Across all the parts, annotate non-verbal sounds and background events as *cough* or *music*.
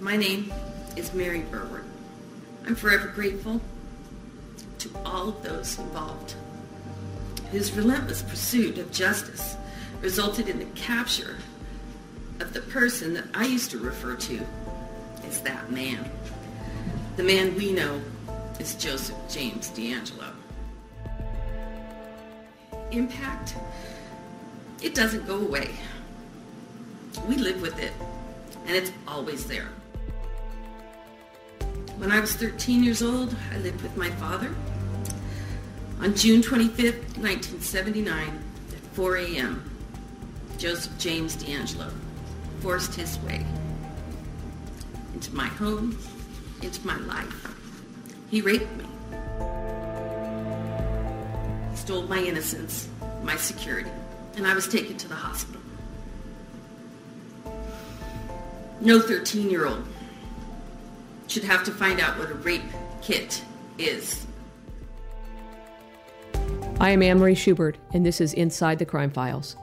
My name is Mary Burward. I'm forever grateful to all of those involved whose relentless pursuit of justice resulted in the capture of the person that I used to refer to as that man. The man we know is Joseph James DeAngelo. Impact, it doesn't go away. We live with it, and it's always there. When I was 13 years old, I lived with my father. On June 25, 1979, at 4 a.m., Joseph James DeAngelo forced his way into my home, into my life. He raped me. He stole my innocence, my security, and I was taken to the hospital. No 13-year-old should have to find out what a rape kit is. I am Anne Marie Schubert, and this is Inside the Crime Files.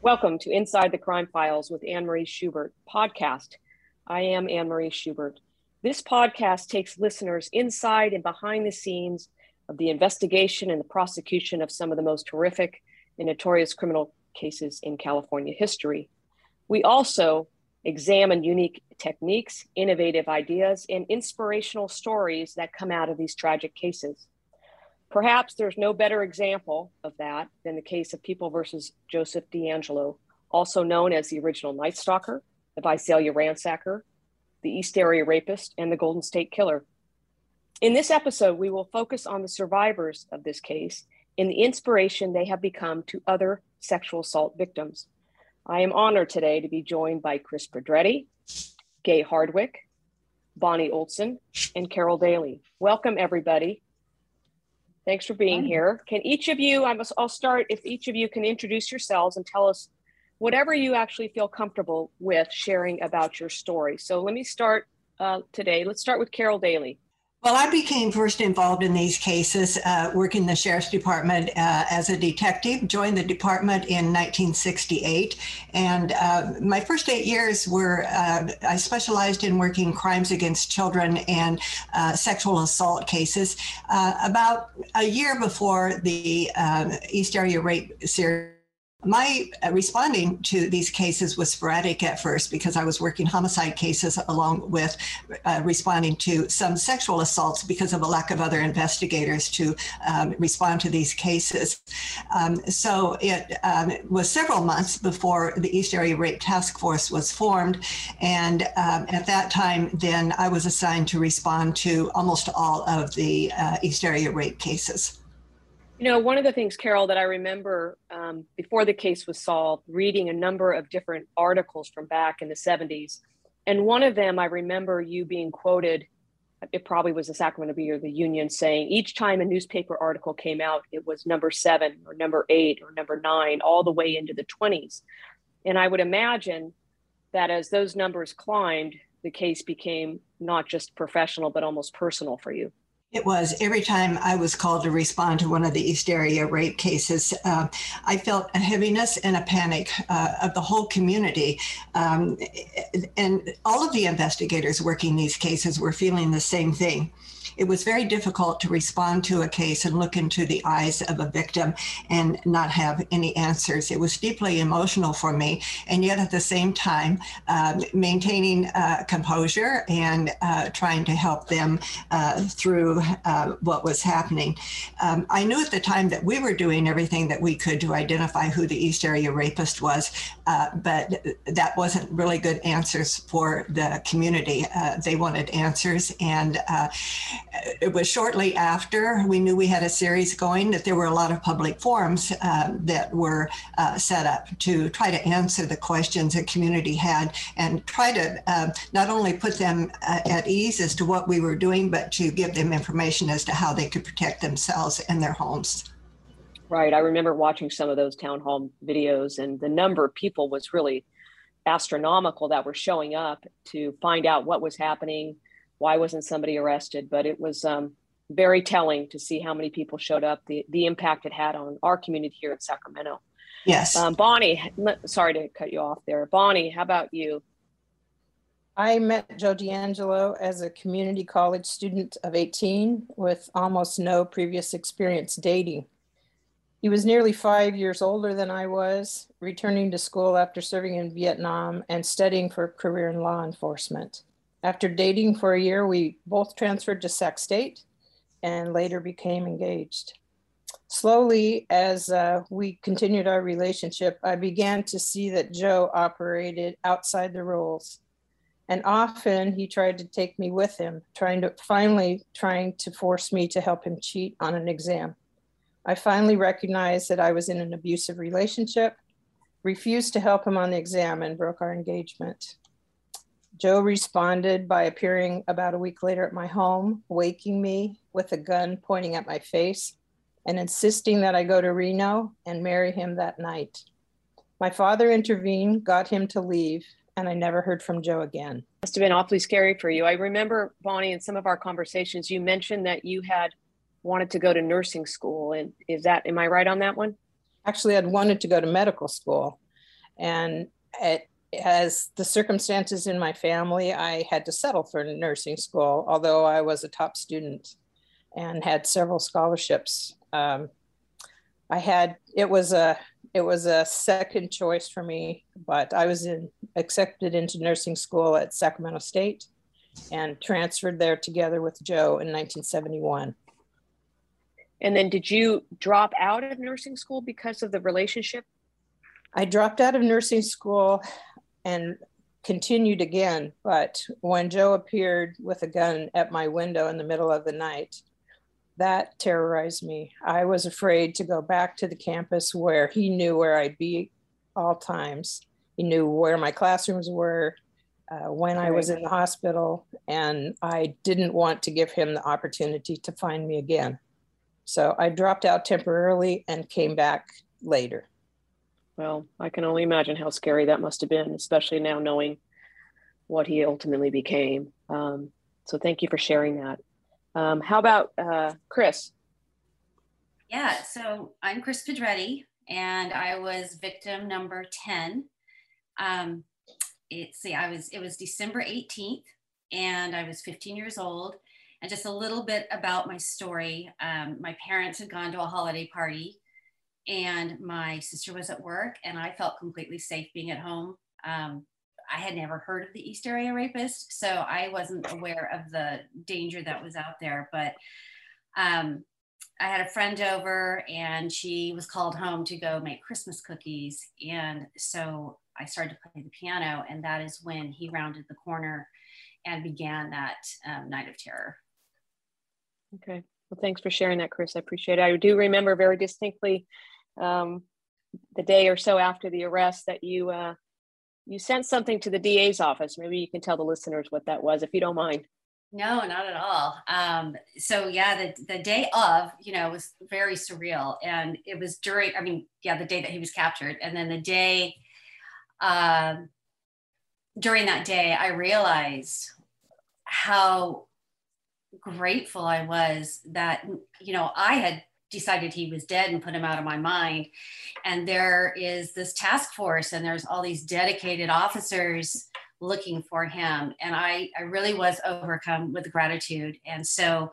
Welcome to Inside the Crime Files with Anne Marie Schubert podcast. I am Anne Marie Schubert. This podcast takes listeners inside and behind the scenes of the investigation and the prosecution of some of the most horrific and notorious criminal cases in California history. We also examine unique techniques, innovative ideas, and inspirational stories that come out of these tragic cases. Perhaps there's no better example of that than the case of People versus Joseph DeAngelo, also known as the original Night Stalker, the Visalia Ransacker, the East Area Rapist, and the Golden State Killer. In this episode, we will focus on the survivors of this case and the inspiration they have become to other sexual assault victims. I am honored today to be joined by Chris Pedretti, Gay Hardwick, Bonnie Olson, and Carol Daly. Welcome, everybody. Thanks for being Hi. here. Can each of you, I must, I'll start if each of you can introduce yourselves and tell us whatever you actually feel comfortable with sharing about your story. So let me start uh, today. Let's start with Carol Daly. Well, I became first involved in these cases uh, working in the sheriff's department uh, as a detective. Joined the department in 1968, and uh, my first eight years were uh, I specialized in working crimes against children and uh, sexual assault cases. Uh, about a year before the East Area Rape series my uh, responding to these cases was sporadic at first because I was working homicide cases along with uh, responding to some sexual assaults because of a lack of other investigators to um, respond to these cases. Um, so it um, was several months before the East Area Rape Task Force was formed. And um, at that time, then I was assigned to respond to almost all of the uh, East Area rape cases. You know, one of the things, Carol, that I remember um, before the case was solved, reading a number of different articles from back in the 70s. And one of them, I remember you being quoted, it probably was the Sacramento Bee or the Union, saying each time a newspaper article came out, it was number seven or number eight or number nine, all the way into the 20s. And I would imagine that as those numbers climbed, the case became not just professional, but almost personal for you. It was every time I was called to respond to one of the East Area rape cases, uh, I felt a heaviness and a panic uh, of the whole community. Um, and all of the investigators working these cases were feeling the same thing it was very difficult to respond to a case and look into the eyes of a victim and not have any answers. It was deeply emotional for me, and yet at the same time, uh, maintaining uh, composure and uh, trying to help them uh, through uh, what was happening. Um, I knew at the time that we were doing everything that we could to identify who the East Area rapist was, uh, but that wasn't really good answers for the community. they wanted answers, and it was shortly after we knew we had a series going that there were a lot of public forums uh, that were uh, set up to try to answer the questions the community had and try to uh, not only put them uh, at ease as to what we were doing, but to give them information as to how they could protect themselves and their homes. Right. I remember watching some of those town hall videos, and the number of people was really astronomical that were showing up to find out what was happening why wasn't somebody arrested? But it was um, very telling to see how many people showed up, the, the impact it had on our community here in Sacramento. Yes. Um, Bonnie, sorry to cut you off there. Bonnie, how about you? I met Joe DeAngelo as a community college student of 18 with almost no previous experience dating. He was nearly five years older than I was, returning to school after serving in Vietnam and studying for a career in law enforcement. After dating for a year, we both transferred to Sac State and later became engaged. Slowly, as uh, we continued our relationship, I began to see that Joe operated outside the rules and often he tried to take me with him, trying to finally trying to force me to help him cheat on an exam. I finally recognized that I was in an abusive relationship, refused to help him on the exam, and broke our engagement. Joe responded by appearing about a week later at my home, waking me with a gun pointing at my face and insisting that I go to Reno and marry him that night. My father intervened, got him to leave, and I never heard from Joe again. Must have been awfully scary for you. I remember, Bonnie, in some of our conversations, you mentioned that you had wanted to go to nursing school. And is that, am I right on that one? Actually, I'd wanted to go to medical school. And it, as the circumstances in my family, I had to settle for nursing school, although I was a top student and had several scholarships. Um, I had, it was a, it was a second choice for me, but I was in, accepted into nursing school at Sacramento State and transferred there together with Joe in 1971. And then did you drop out of nursing school because of the relationship? I dropped out of nursing school and continued again, but when Joe appeared with a gun at my window in the middle of the night, that terrorized me. I was afraid to go back to the campus where he knew where I'd be all times. He knew where my classrooms were, uh, when I was in the hospital, and I didn't want to give him the opportunity to find me again. So I dropped out temporarily and came back later. Well, I can only imagine how scary that must have been, especially now knowing what he ultimately became. Um, so thank you for sharing that. Um, how about uh, Chris? Yeah, so I'm Chris Pedretti, and I was victim number 10. Um, it's see, I was it was December 18th, and I was 15 years old. And just a little bit about my story. Um, my parents had gone to a holiday party, and my sister was at work, and I felt completely safe being at home. Um, I had never heard of the East Area Rapist, so I wasn't aware of the danger that was out there. But um, I had a friend over, and she was called home to go make Christmas cookies, and so I started to play the piano, and that is when he rounded the corner and began that um, night of terror. Okay. Well, thanks for sharing that, Chris. I appreciate it. I do remember very distinctly um, the day or so after the arrest that you uh, you sent something to the DA's office. Maybe you can tell the listeners what that was, if you don't mind. No, not at all. Um, so yeah, the the day of, you know, was very surreal, and it was during. I mean, yeah, the day that he was captured, and then the day, um, during that day, I realized how grateful I was that you know I had decided he was dead and put him out of my mind. And there is this task force, and there's all these dedicated officers looking for him. And I, I really was overcome with gratitude. And so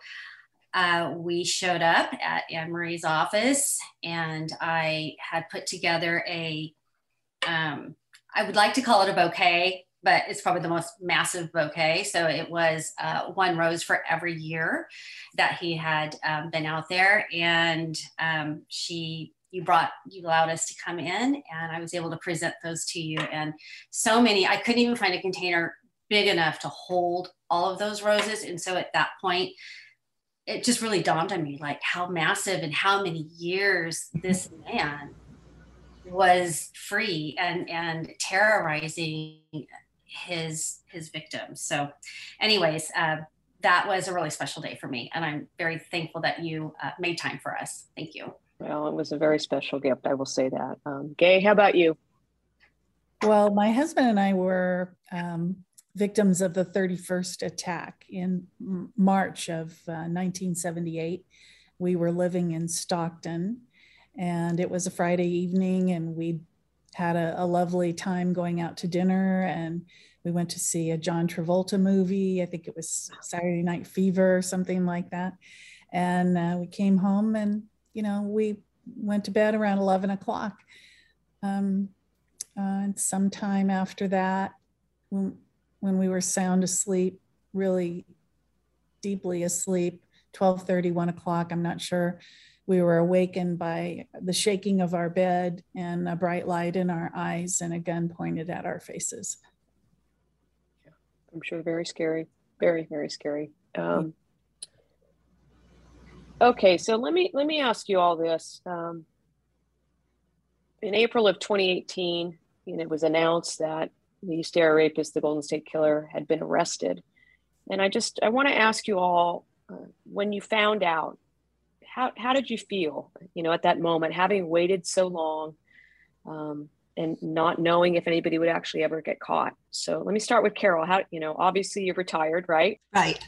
uh, we showed up at Anne Marie's office, and I had put together a um, I would like to call it a bouquet but it's probably the most massive bouquet. So it was uh, one rose for every year that he had um, been out there. And um, she, you brought, you allowed us to come in and I was able to present those to you. And so many, I couldn't even find a container big enough to hold all of those roses. And so at that point, it just really dawned on me like how massive and how many years this man was free and and terrorizing his his victims. So, anyways, uh, that was a really special day for me, and I'm very thankful that you uh, made time for us. Thank you. Well, it was a very special gift. I will say that. Um, Gay, how about you? Well, my husband and I were um, victims of the 31st attack in March of uh, 1978. We were living in Stockton And it was a Friday evening, and we had a, a lovely time going out to dinner. And we went to see a John Travolta movie. I think it was Saturday Night Fever or something like that. And uh, we came home, and you know, we went to bed around 11 o'clock. Um, uh, and sometime after that, when, when we were sound asleep, really deeply asleep, 12:30, 1 o'clock, I'm not sure. We were awakened by the shaking of our bed and a bright light in our eyes and a gun pointed at our faces. I'm sure very scary, very very scary. Um, okay, so let me let me ask you all this. Um, in April of 2018, you know, it was announced that the East Area rapist, the Golden State Killer, had been arrested. And I just I want to ask you all uh, when you found out, how how did you feel? You know, at that moment, having waited so long, um, and not knowing if anybody would actually ever get caught. So let me start with Carol. How you know? Obviously, you're retired, right? Right.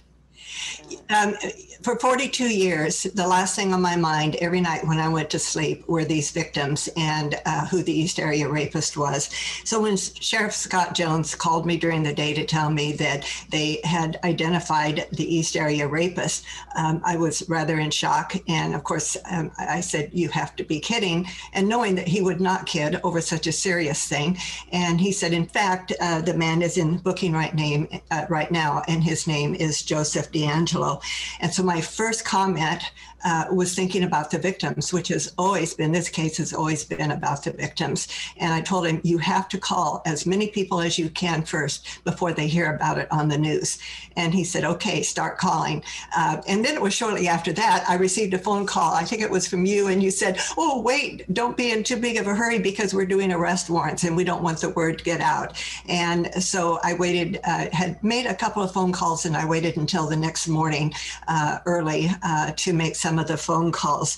Um, for 42 years, the last thing on my mind every night when I went to sleep were these victims and uh, who the East Area rapist was. So when Sheriff Scott Jones called me during the day to tell me that they had identified the East Area rapist, um, I was rather in shock. And of course, um, I said, You have to be kidding. And knowing that he would not kid over such a serious thing. And he said, In fact, uh, the man is in booking right name uh, right now, and his name is Joseph DeAngelo. And so my first comment uh, was thinking about the victims, which has always been, this case has always been about the victims. And I told him, you have to call as many people as you can first before they hear about it on the news. And he said, okay, start calling. Uh, and then it was shortly after that, I received a phone call. I think it was from you. And you said, oh, wait, don't be in too big of a hurry because we're doing arrest warrants and we don't want the word to get out. And so I waited, uh, had made a couple of phone calls and I waited until the next morning uh, early uh, to make some of the phone calls.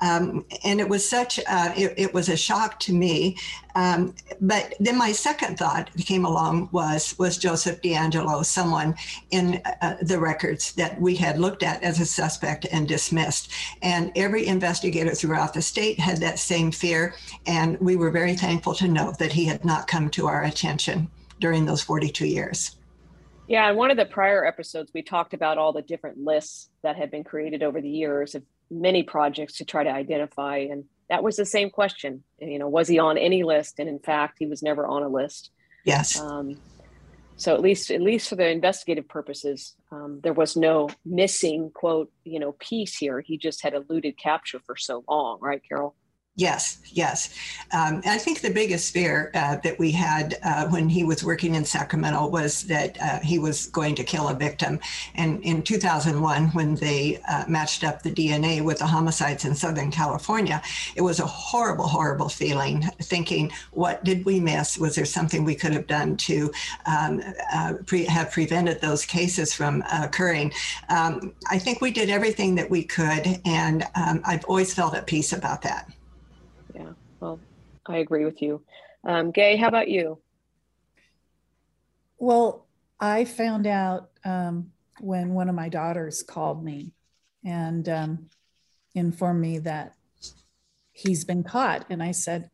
Um, and it was such, uh, it, it, was a shock to me. Um, but then my second thought came along was, was Joseph DeAngelo, someone in uh, the records that we had looked at as a suspect and dismissed. And every investigator throughout the state had that same fear. And we were very thankful to know that he had not come to our attention during those 42 years. Yeah, in one of the prior episodes, we talked about all the different lists that had been created over the years of many projects to try to identify. And that was the same question. You know, was he on any list? And in fact, he was never on a list. Yes. Um, so at least, at least for the investigative purposes, um, there was no missing quote, you know, piece here. He just had eluded capture for so long, right, Carol? Yes, yes. Um, I think the biggest fear uh, that we had uh, when he was working in Sacramento was that uh, he was going to kill a victim. And in 2001, when they uh, matched up the DNA with the homicides in Southern California, it was a horrible, horrible feeling thinking, what did we miss? Was there something we could have done to um, uh, pre- have prevented those cases from occurring? Um, I think we did everything that we could, and um, I've always felt at peace about that. I agree with you. Um, Gay, how about you? Well, I found out um, when one of my daughters called me and um, informed me that he's been caught. And I said,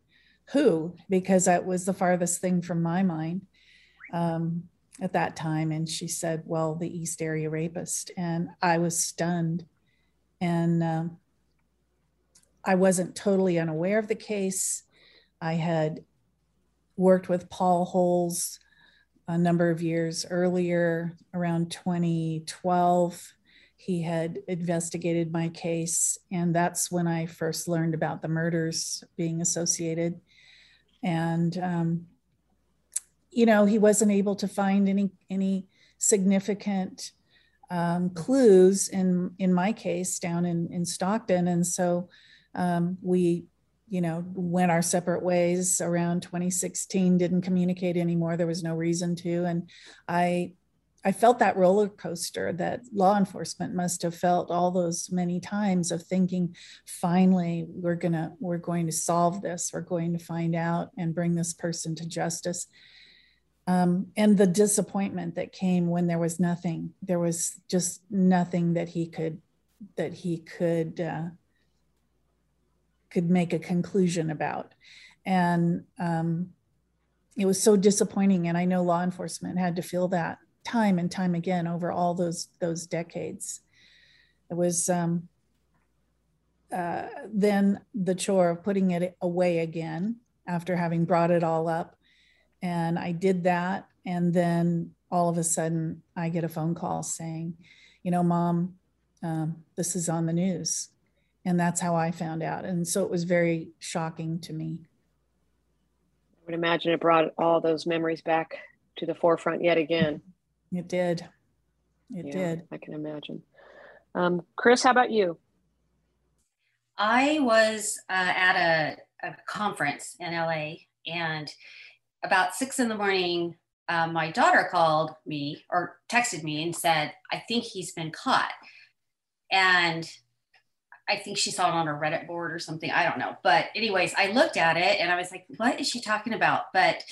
Who? Because that was the farthest thing from my mind um, at that time. And she said, Well, the East Area rapist. And I was stunned. And um, I wasn't totally unaware of the case. I had worked with Paul Holes a number of years earlier, around 2012. He had investigated my case, and that's when I first learned about the murders being associated. And um, you know, he wasn't able to find any any significant um, clues in in my case down in in Stockton, and so um, we, you know, went our separate ways around 2016, didn't communicate anymore. There was no reason to. And I, I felt that roller coaster that law enforcement must have felt all those many times of thinking, finally, we're gonna, we're going to solve this. We're going to find out and bring this person to justice. Um, and the disappointment that came when there was nothing there was just nothing that he could that he could uh, could make a conclusion about. And um, it was so disappointing. And I know law enforcement had to feel that time and time again over all those those decades. It was um, uh, then the chore of putting it away again after having brought it all up. And I did that. And then all of a sudden, I get a phone call saying, you know, mom, um, this is on the news. And that's how I found out. And so it was very shocking to me. I would imagine it brought all those memories back to the forefront yet again. It did. It Yeah, did. I can imagine. Um, Chris, how about you? I was uh, at a, a conference in LA, and about six in the morning, uh, my daughter called me or texted me and said, I think he's been caught. And I think she saw it on a Reddit board or something. I don't know. But, anyways, I looked at it and I was like, what is she talking about? But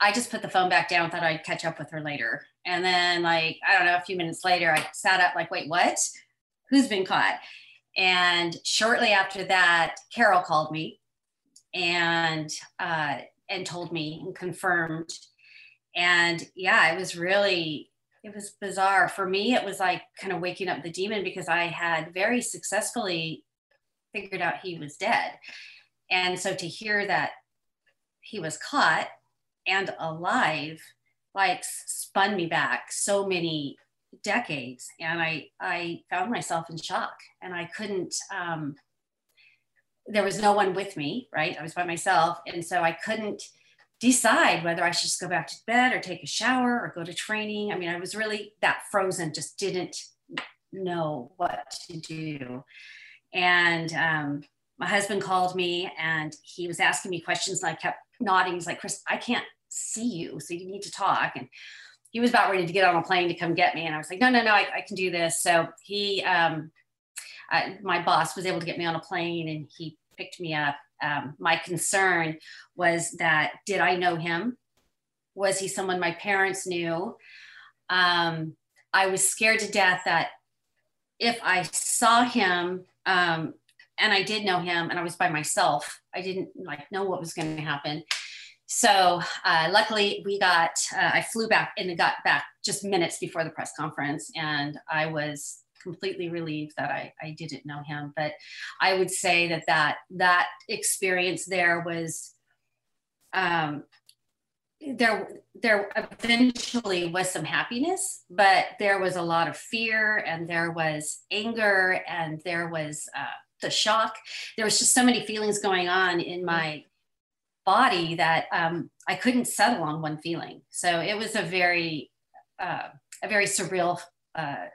I just put the phone back down, thought I'd catch up with her later. And then, like, I don't know, a few minutes later, I sat up, like, wait, what? Who's been caught? And shortly after that, Carol called me and uh, and told me and confirmed. And yeah, it was really it was bizarre for me. It was like kind of waking up the demon because I had very successfully figured out he was dead. And so to hear that he was caught and alive, like spun me back so many decades and i i found myself in shock and i couldn't um there was no one with me right i was by myself and so i couldn't decide whether i should just go back to bed or take a shower or go to training i mean i was really that frozen just didn't know what to do and um my husband called me and he was asking me questions and i kept nodding he's like chris i can't see you so you need to talk and he was about ready to get on a plane to come get me. And I was like, no, no, no, I, I can do this. So he, um, I, my boss was able to get me on a plane and he picked me up. Um, my concern was that did I know him? Was he someone my parents knew? Um, I was scared to death that if I saw him um, and I did know him and I was by myself, I didn't like know what was going to happen. So uh, luckily, we got. Uh, I flew back and got back just minutes before the press conference, and I was completely relieved that I, I didn't know him. But I would say that that that experience there was. Um, there there eventually was some happiness but there was a lot of fear and there was anger and there was uh, the shock there was just so many feelings going on in my body that um, I couldn't settle on one feeling. So it was a very, uh, a very surreal uh,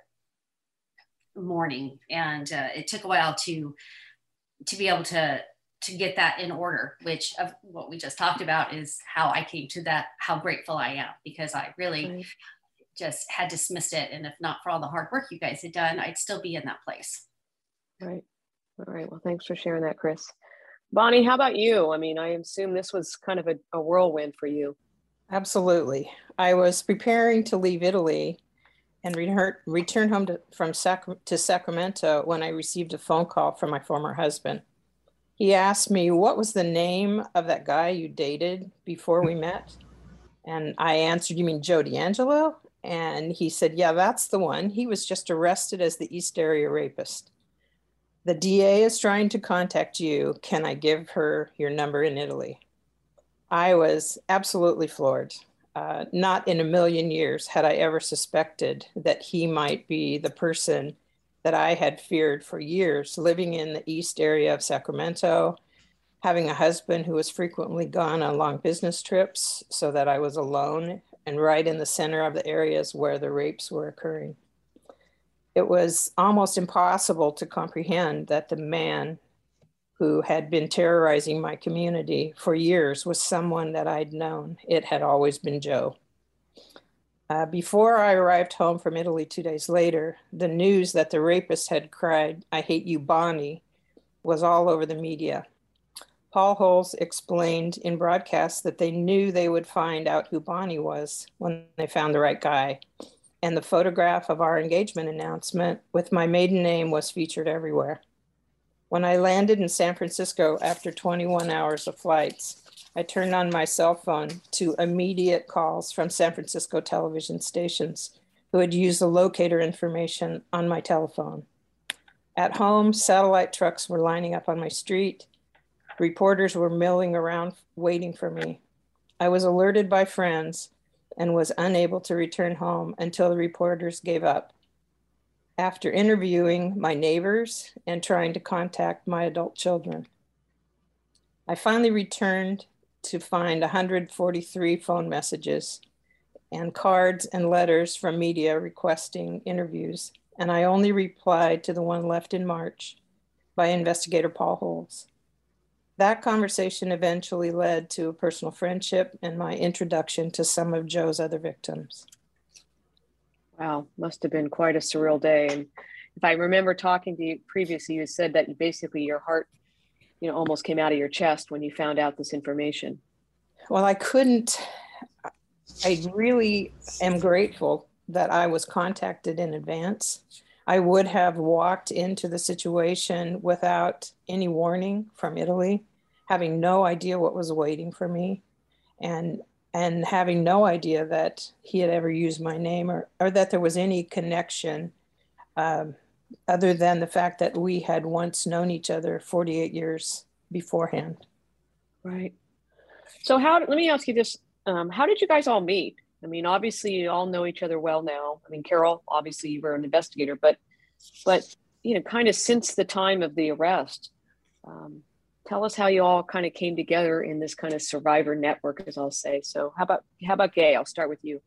morning, and uh, it took a while to to be able to to get that in order. Which of what we just talked about is how I came to that. How grateful I am because I really right. just had dismissed it, and if not for all the hard work you guys had done, I'd still be in that place. Right. All right. Well, thanks for sharing that, Chris. Bonnie, how about you? I mean, I assume this was kind of a, a whirlwind for you. Absolutely. I was preparing to leave Italy and return, return home to, from Sac- to Sacramento when I received a phone call from my former husband. He asked me, What was the name of that guy you dated before we met? And I answered, You mean Joe DeAngelo? And he said, Yeah, that's the one. He was just arrested as the East Area rapist. The DA is trying to contact you. Can I give her your number in Italy? I was absolutely floored. Uh, not in a million years had I ever suspected that he might be the person that I had feared for years, living in the east area of Sacramento, having a husband who was frequently gone on long business trips so that I was alone and right in the center of the areas where the rapes were occurring. It was almost impossible to comprehend that the man who had been terrorizing my community for years was someone that I'd known. It had always been Joe. Uh, before I arrived home from Italy two days later, the news that the rapist had cried, I hate you, Bonnie, was all over the media. Paul Holes explained in broadcast that they knew they would find out who Bonnie was when they found the right guy and the photograph of our engagement announcement with my maiden name was featured everywhere. When I landed in San Francisco after 21 hours of flights, I turned on my cell phone to immediate calls from San Francisco television stations who had used the locator information on my telephone. At home, satellite trucks were lining up on my street. Reporters were milling around waiting for me. I was alerted by friends and was unable to return home until the reporters gave up. After interviewing my neighbors and trying to contact my adult children, I finally returned to find 143 phone messages and cards and letters from media requesting interviews, and I only replied to the one left in March by investigator Paul Holes. That conversation eventually led to a personal friendship and my introduction to some of Joe's other victims. Wow, must have been quite a surreal day. And if I remember talking to you previously, you said that basically your heart, you know, almost came out of your chest when you found out this information. Well, I couldn't, I really am grateful that I was contacted in advance. I would have walked into the situation without any warning from Italy, having no idea what was waiting for me, and and having no idea that he had ever used my name or, or that there was any connection um, other than the fact that we had once known each other 48 years beforehand. Right. So how? Let me ask you this: um, How did you guys all meet? I mean, obviously, you all know each other well now. I mean, Carol, obviously, you were an investigator, but, but you know, kind of since the time of the arrest, um, tell us how you all kind of came together in this kind of survivor network, as I'll say. So, how about how about Gay? I'll start with you.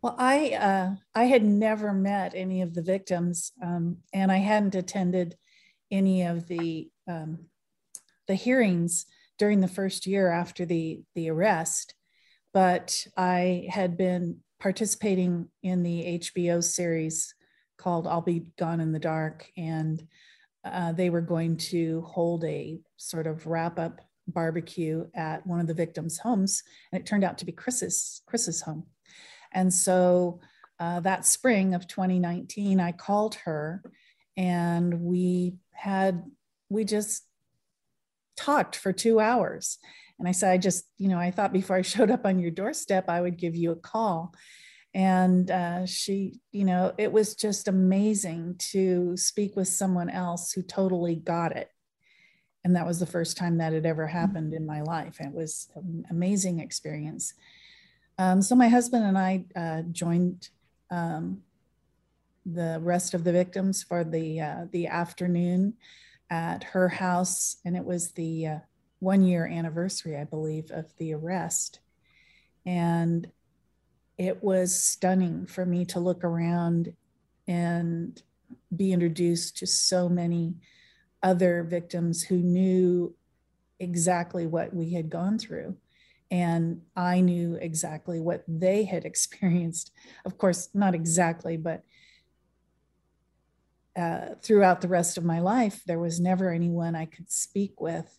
Well, I uh, I had never met any of the victims, um, and I hadn't attended any of the um, the hearings during the first year after the the arrest but I had been participating in the HBO series called I'll Be Gone in the Dark. And uh, they were going to hold a sort of wrap up barbecue at one of the victims' homes. And it turned out to be Chris's, Chris's home. And so uh, that spring of 2019, I called her and we had, we just talked for two hours and I said, I just, you know, I thought before I *laughs* showed up on your doorstep, I would give you a call. And uh, she, you know, it was just amazing to speak with someone else who totally got it. And that was the first time that had ever happened in my life. It was an amazing experience. Um, so my husband and I uh, joined um, the rest of the victims for the uh, the afternoon at her house, and it was the uh, one year anniversary, I believe, of the arrest. And it was stunning for me to look around and be introduced to so many other victims who knew exactly what we had gone through. And I knew exactly what they had experienced. Of course, not exactly, but uh, throughout the rest of my life, there was never anyone I could speak with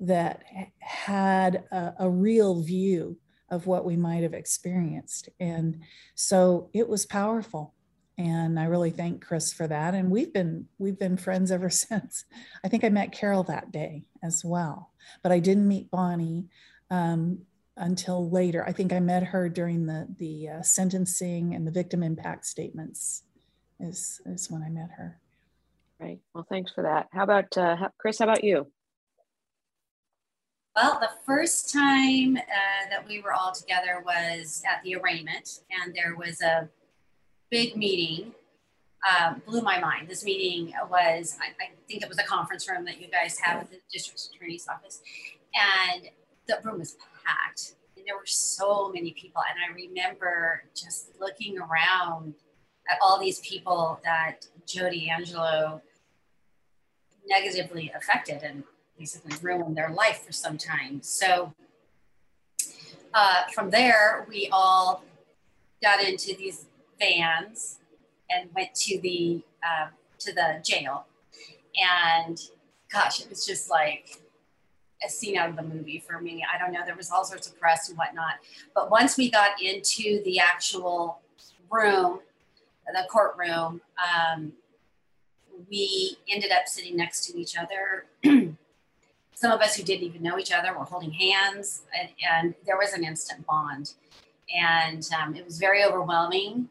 that had a, a, real view of what we might have experienced. And so it was powerful. And I really thank Chris for that. And we've been we've been friends ever *laughs* since. I think I met Carol that day as well, but I didn't meet Bonnie um, until later. I think I met her during the the uh, sentencing and the victim impact statements. Is is when I met her. Right. Well, thanks for that. How about uh, Chris? How about you? Well, the first time uh, that we were all together was at the arraignment, and there was a big meeting. Uh, blew my mind. This meeting was, I, I, think it was a conference room that you guys have at the district attorney's office, and the room was packed. And there were so many people, and I remember just looking around at all these people that Joe Angelo negatively affected, and basically ruined their life for some time. So uh, from there, we all got into these vans and went to the uh, to the jail. And gosh, it was just like a scene out of the movie for me. I don't know. There was all sorts of press and whatnot. But once we got into the actual room, the courtroom, um, we ended up sitting next to each other. *clears throat* Some of us who didn't even know each other were holding hands, and, and there was an instant bond. And um, it was very overwhelming,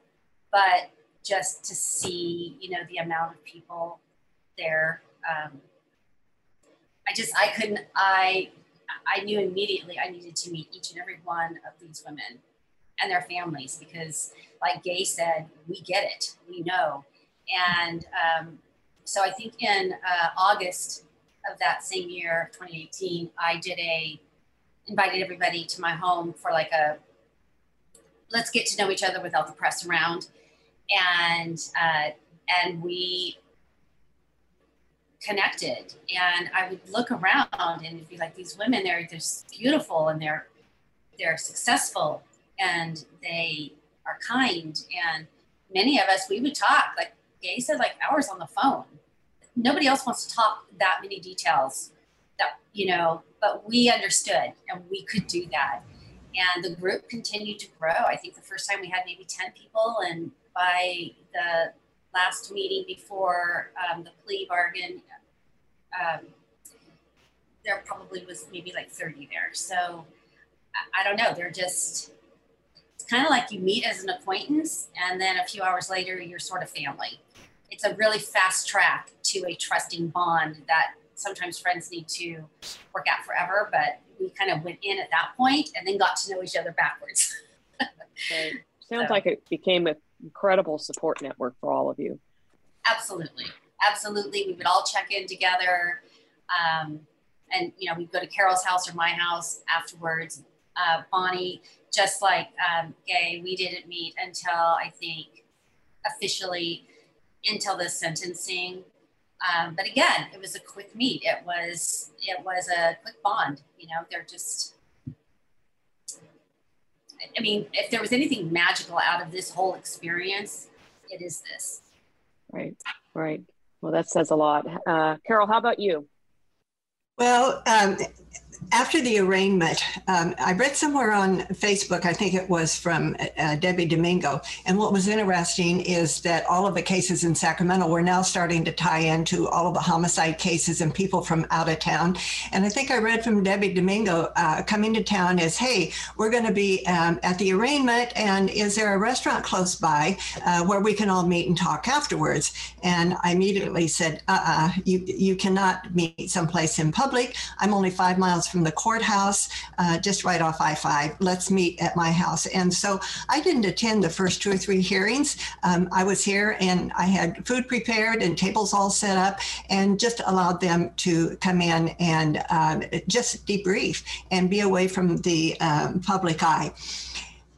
but just to see, you know, the amount of people there, um, I just, I couldn't, I, I knew immediately I needed to meet each and every one of these women and their families because, like Gay said, we get it, we know. And um, so I think in uh, August of that same year, 2018, I did a invited everybody to my home for like a let's get to know each other without the press around, and uh, and we connected. And I would look around and it'd be like these women, they're just beautiful and they're they're successful and they are kind. And many of us, we would talk like Gay said, like hours on the phone. Nobody else wants to talk that many details that, you know, but we understood and we could do that. And the group continued to grow. I think the first time we had maybe 10 people, and by the last meeting before um, the plea bargain, um, there probably was maybe like 30 there. So I, I don't know. They're just, it's kind of like you meet as an acquaintance, and then a few hours later, you're sort of family it's a really fast track to a trusting bond that sometimes friends need to work out forever, but we kind of went in at that point and then got to know each other backwards. *laughs* right. Sounds so. like it became an incredible support network for all of you. Absolutely. Absolutely. We would all check in together. Um, and, you know, we'd go to Carol's house or my house afterwards. Uh, Bonnie, just like um, Gay, we didn't meet until I think officially until the sentencing. Um, but again, it was a quick meet. It was it was a quick bond. You know, they're just. I mean, if there was anything magical out of this whole experience, it is this. Right, right. Well, that says a lot. Uh, Carol, how about you? Well, um, after the arraignment, um, I read somewhere on Facebook, I think it was from uh, Debbie Domingo. And what was interesting is that all of the cases in Sacramento were now starting to tie into all of the homicide cases and people from out of town. And I think I read from Debbie Domingo uh, coming to town is, hey, we're going to be um, at the arraignment, and is there a restaurant close by uh, where we can all meet and talk afterwards? And I immediately said, uh uh you, you cannot meet someplace in public. I'm only five miles from the courthouse, uh, just right off I 5. Let's meet at my house. And so I didn't attend the first two or three hearings. Um, I was here and I had food prepared and tables all set up and just allowed them to come in and um, just debrief and be away from the um, public eye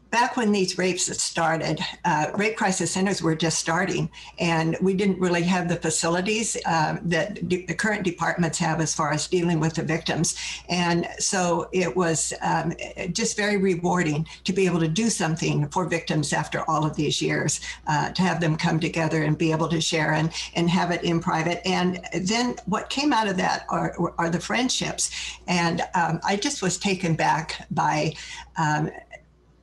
back when these rapes started, uh, rape crisis centers were just starting, and we didn't really have the facilities uh, that the current departments have as far as dealing with the victims. And so it was um, just very rewarding to be able to do something for victims after all of these years, uh, to have them come together and be able to share and, and have it in private. And then what came out of that are, are the friendships. And um, I just was taken back by um,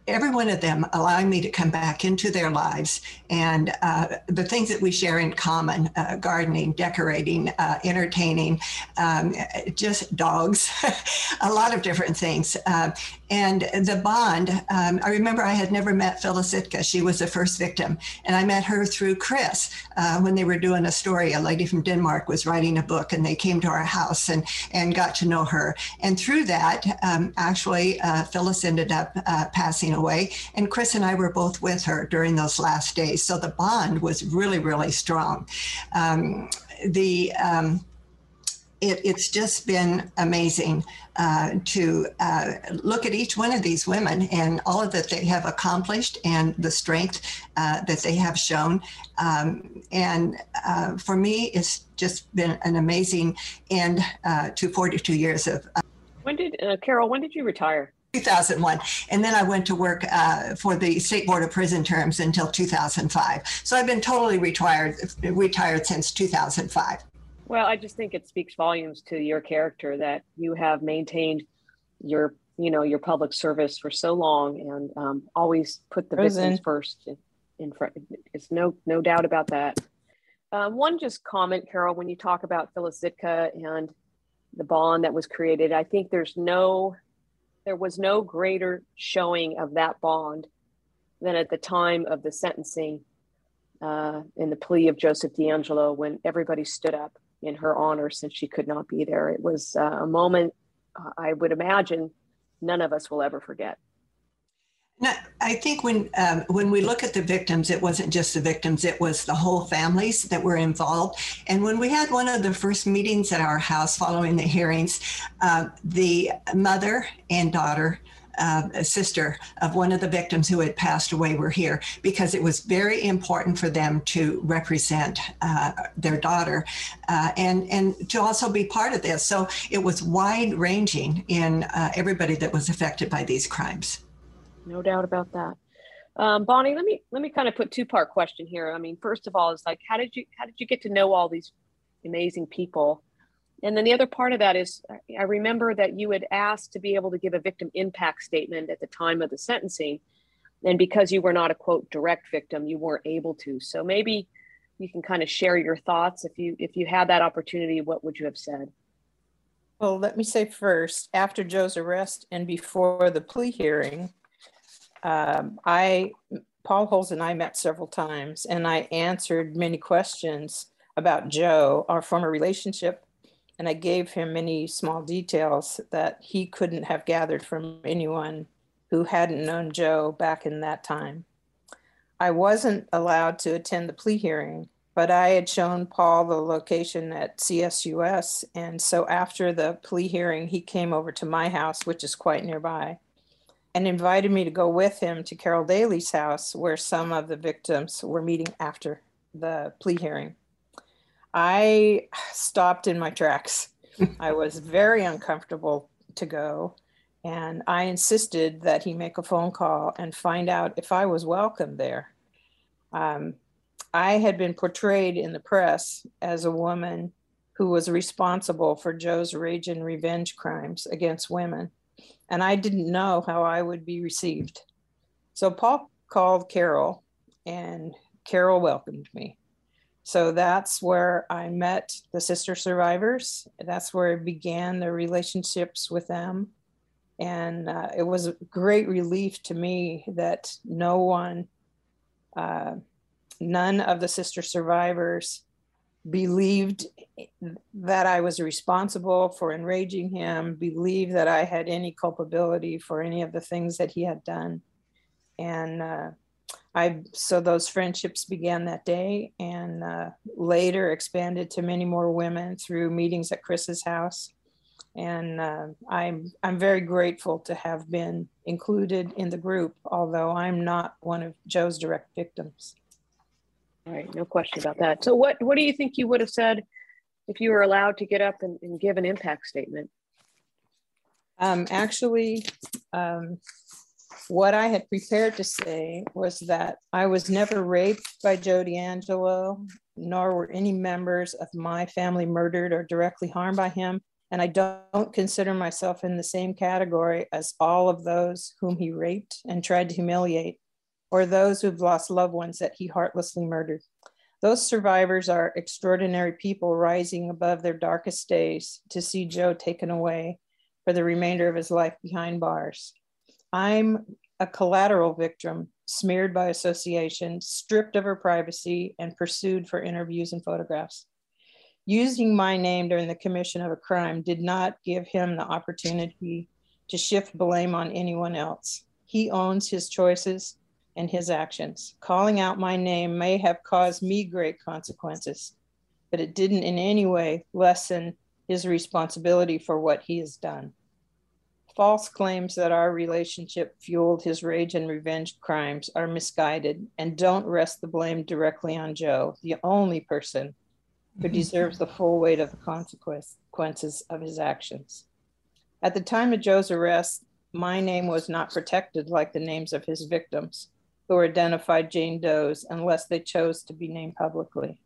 every one of them allowing me to come back into their lives. And uh, the things that we share in common uh, gardening decorating uh, entertaining um, just dogs *laughs* a lot of different things. Uh, and the bond um, i remember i had never met phyllis Zitka she was the first victim. And i met her through chris uh, when they were doing a story. A lady from denmark was writing a book and they came to our house and, and got to know her. And through that um, actually uh, phyllis ended up passing away. And Chris and I were both with her during those last days. So the bond was really, really strong. Um, the um, it, it's just been amazing uh, to uh, look at each one of these women and all of that they have accomplished and the strength uh, that they have shown. Um, and uh, for me, it's just been an amazing end uh, to 42 years of. Uh, when did Carol? When did you retire? 2001 and then i went to work uh, for the state board of prison terms until 2005 so i've been totally retired retired since 2005 well i just think it speaks volumes to your character that you have maintained your you know your public service for so long and um, always put the prison. victims first in, in front it's no no doubt about that. Um, one just comment, Carol, when you talk about Phyllis Zitka and the bond that was created, I think there's no, there was no greater showing of that bond than at the time of the sentencing uh, in the plea of Joseph DeAngelo when everybody stood up in her honor since she could not be there. It was uh, a moment uh, I would imagine none of us will ever forget. I think when um, when we look at the victims, it wasn't just the victims; it was the whole families that were involved. And when we had one of the first meetings at our house following the hearings, uh, the mother and daughter uh, sister of one of the victims who had passed away were here because it was very important for them to represent uh, their daughter uh, and and to also be part of this. So it was wide ranging in uh, everybody that was affected by these crimes. No doubt about that. Um, Bonnie, let me let me kind of put two part question here. I mean, first of all, is like how did you how did you get to know all these amazing people? And then the other part of that is I remember that you had asked to be able to give a victim impact statement at the time of the sentencing. And because you were not a quote direct victim, you weren't able to. So maybe you can kind of share your thoughts. If you if you had that opportunity, what would you have said? Well, let me say first, after Joe's arrest and before the plea hearing, um, I Paul Holes and I met several times, and I answered many questions about Joe, our former relationship, and I gave him many small details that he couldn't have gathered from anyone who hadn't known Joe back in that time. I wasn't allowed to attend the plea hearing, but I had shown Paul the location at CSUS. And so after the plea hearing, he came over to my house, which is quite nearby, and invited me to go with him to Carol Daly's house, where some of the victims were meeting after the plea hearing. I stopped in my tracks. I was very uncomfortable to go. And I insisted that he make a phone call and find out if I was welcome there. Um, I had been portrayed in the press as a woman who was responsible for Joe's rage and revenge crimes against women. And I didn't know how I would be received. So Paul called Carol, and Carol welcomed me. So that's where I met the sister survivors. That's where I began the relationships with them. And uh, it was a great relief to me that no one, uh, none of the sister survivors believed that I was responsible for enraging him, believed that I had any culpability for any of the things that he had done. And uh, I so those friendships began that day and uh, later expanded to many more women through meetings at Chris's house. And uh, I'm I'm very grateful to have been included in the group, although I'm not one of Joe's direct victims. All right, no question about that. So what what do you think you would have said if you were allowed to get up and, and give an impact statement? Um, actually, um, what I had prepared to say was that I was never raped by Joe DeAngelo, nor were any members of my family murdered or directly harmed by him. And I don't consider myself in the same category as all of those whom he raped and tried to humiliate, or those who've lost loved ones that he heartlessly murdered. Those survivors are extraordinary people rising above their darkest days to see Joe taken away for the remainder of his life behind bars. I'm a collateral victim, smeared by association, stripped of her privacy, and pursued for interviews and photographs. Using my name during the commission of a crime did not give him the opportunity to shift blame on anyone else. He owns his choices and his actions. Calling out my name may have caused me great consequences, but it didn't in any way lessen his responsibility for what he has done false claims that our relationship fueled his rage and revenge crimes are misguided and don't rest the blame directly on Joe, the only person who mm-hmm. deserves the full weight of the consequences of his actions. At the time of Joe's arrest, my name was not protected like the names of his victims, who identified Jane Doe's unless they chose to be named publicly.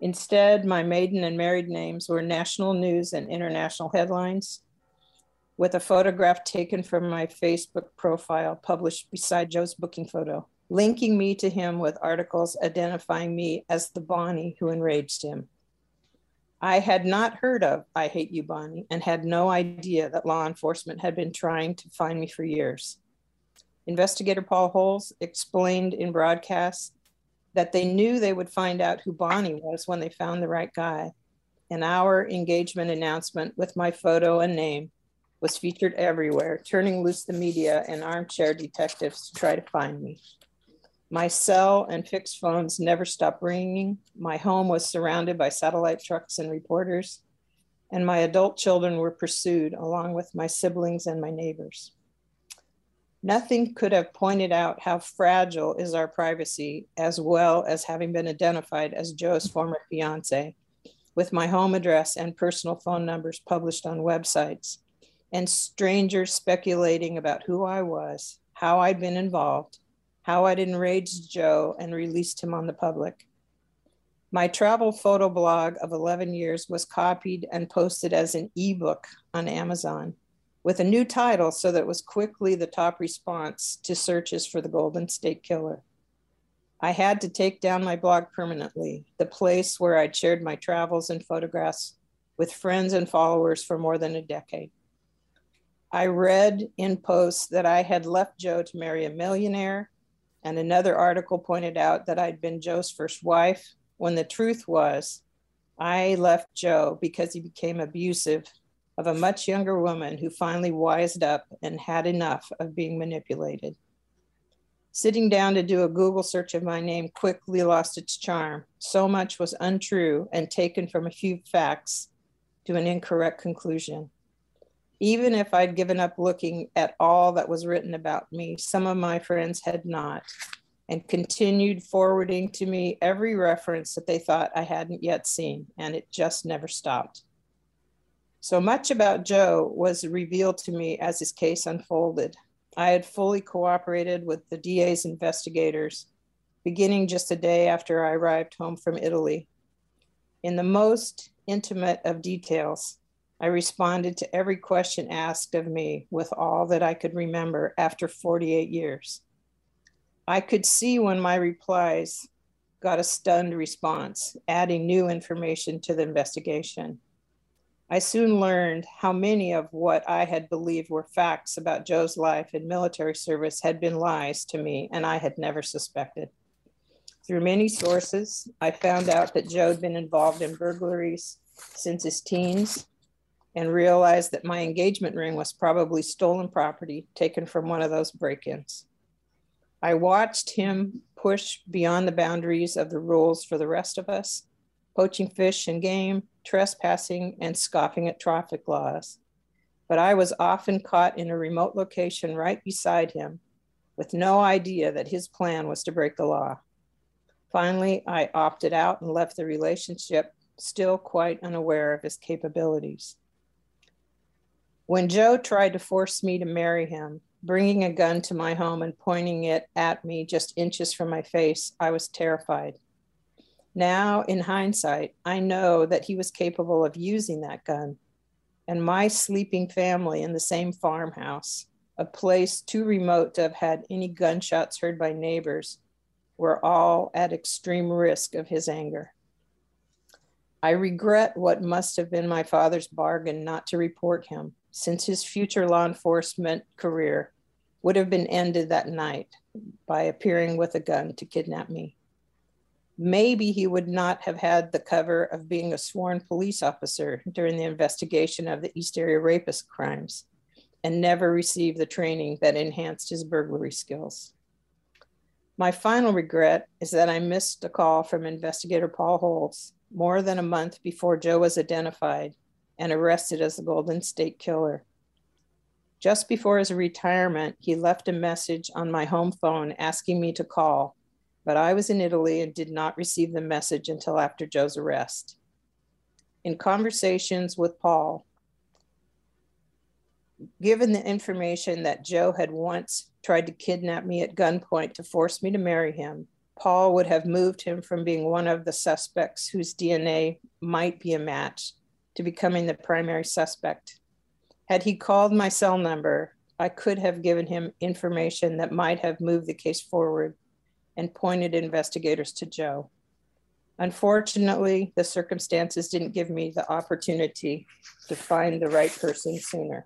Instead, my maiden and married names were national news and international headlines, with a photograph taken from my Facebook profile published beside Joe's booking photo. linking me to him with articles identifying me as the Bonnie who enraged him. I had not heard of I Hate You, Bonnie, and had no idea that law enforcement had been trying to find me for years. Investigator Paul Holes explained in broadcasts that they knew they would find out who Bonnie was when they found the right guy. And our engagement announcement with my photo and name was featured everywhere, turning loose the media and armchair detectives to try to find me. My cell and fixed phones never stopped ringing. My home was surrounded by satellite trucks and reporters, and my adult children were pursued along with my siblings and my neighbors. Nothing could have pointed out how fragile is our privacy, as well as having been identified as Joe's former fiance, with my home address and personal phone numbers published on websites, and strangers speculating about who I was, how I'd been involved, how I'd enraged Joe and released him on the public. My travel photo blog of 11 years was copied and posted as an ebook on Amazon with a new title so that was quickly the top response to searches for the Golden State Killer. I had to take down my blog permanently, the place where I'd shared my travels and photographs with friends and followers for more than a decade. I read in posts that I had left Joe to marry a millionaire and another article pointed out that I'd been Joe's first wife, when the truth was, I left Joe because he became abusive of a much younger woman who finally wised up and had enough of being manipulated. Sitting down to do a Google search of my name quickly lost its charm. So much was untrue and taken from a few facts to an incorrect conclusion. Even if I'd given up looking at all that was written about me, some of my friends had not, and continued forwarding to me every reference that they thought I hadn't yet seen, and it just never stopped. So much about Joe was revealed to me as his case unfolded. I had fully cooperated with the DA's investigators, beginning just a day after I arrived home from Italy. In the most intimate of details, I responded to every question asked of me with all that I could remember after 48 years. I could see when my replies got a stunned response, adding new information to the investigation. I soon learned how many of what I had believed were facts about Joe's life and military service had been lies to me, and I had never suspected. Through many sources, I found out that Joe had been involved in burglaries since his teens and realized that my engagement ring was probably stolen property taken from one of those break ins. I watched him push beyond the boundaries of the rules for the rest of us, poaching fish and game, trespassing, and scoffing at traffic laws. But I was often caught in a remote location right beside him with no idea that his plan was to break the law. Finally, I opted out and left the relationship, still quite unaware of his capabilities. When Joe tried to force me to marry him, bringing a gun to my home and pointing it at me just inches from my face, I was terrified. Now, in hindsight, I know that he was capable of using that gun. And my sleeping family in the same farmhouse, a place too remote to have had any gunshots heard by neighbors, were all at extreme risk of his anger. I regret what must have been my father's bargain not to report him since his future law enforcement career would have been ended that night by appearing with a gun to kidnap me. Maybe he would not have had the cover of being a sworn police officer during the investigation of the East Area rapist crimes and never received the training that enhanced his burglary skills. My final regret is that I missed a call from investigator Paul Holes more than a month before Joe was identified and arrested as the Golden State Killer. Just before his retirement, he left a message on my home phone asking me to call, but I was in Italy and did not receive the message until after Joe's arrest. In conversations with Paul, given the information that Joe had once tried to kidnap me at gunpoint to force me to marry him, Paul would have moved him from being one of the suspects whose DNA might be a match to becoming the primary suspect. Had he called my cell number, I could have given him information that might have moved the case forward and pointed investigators to Joe. Unfortunately, the circumstances didn't give me the opportunity to find the right person sooner.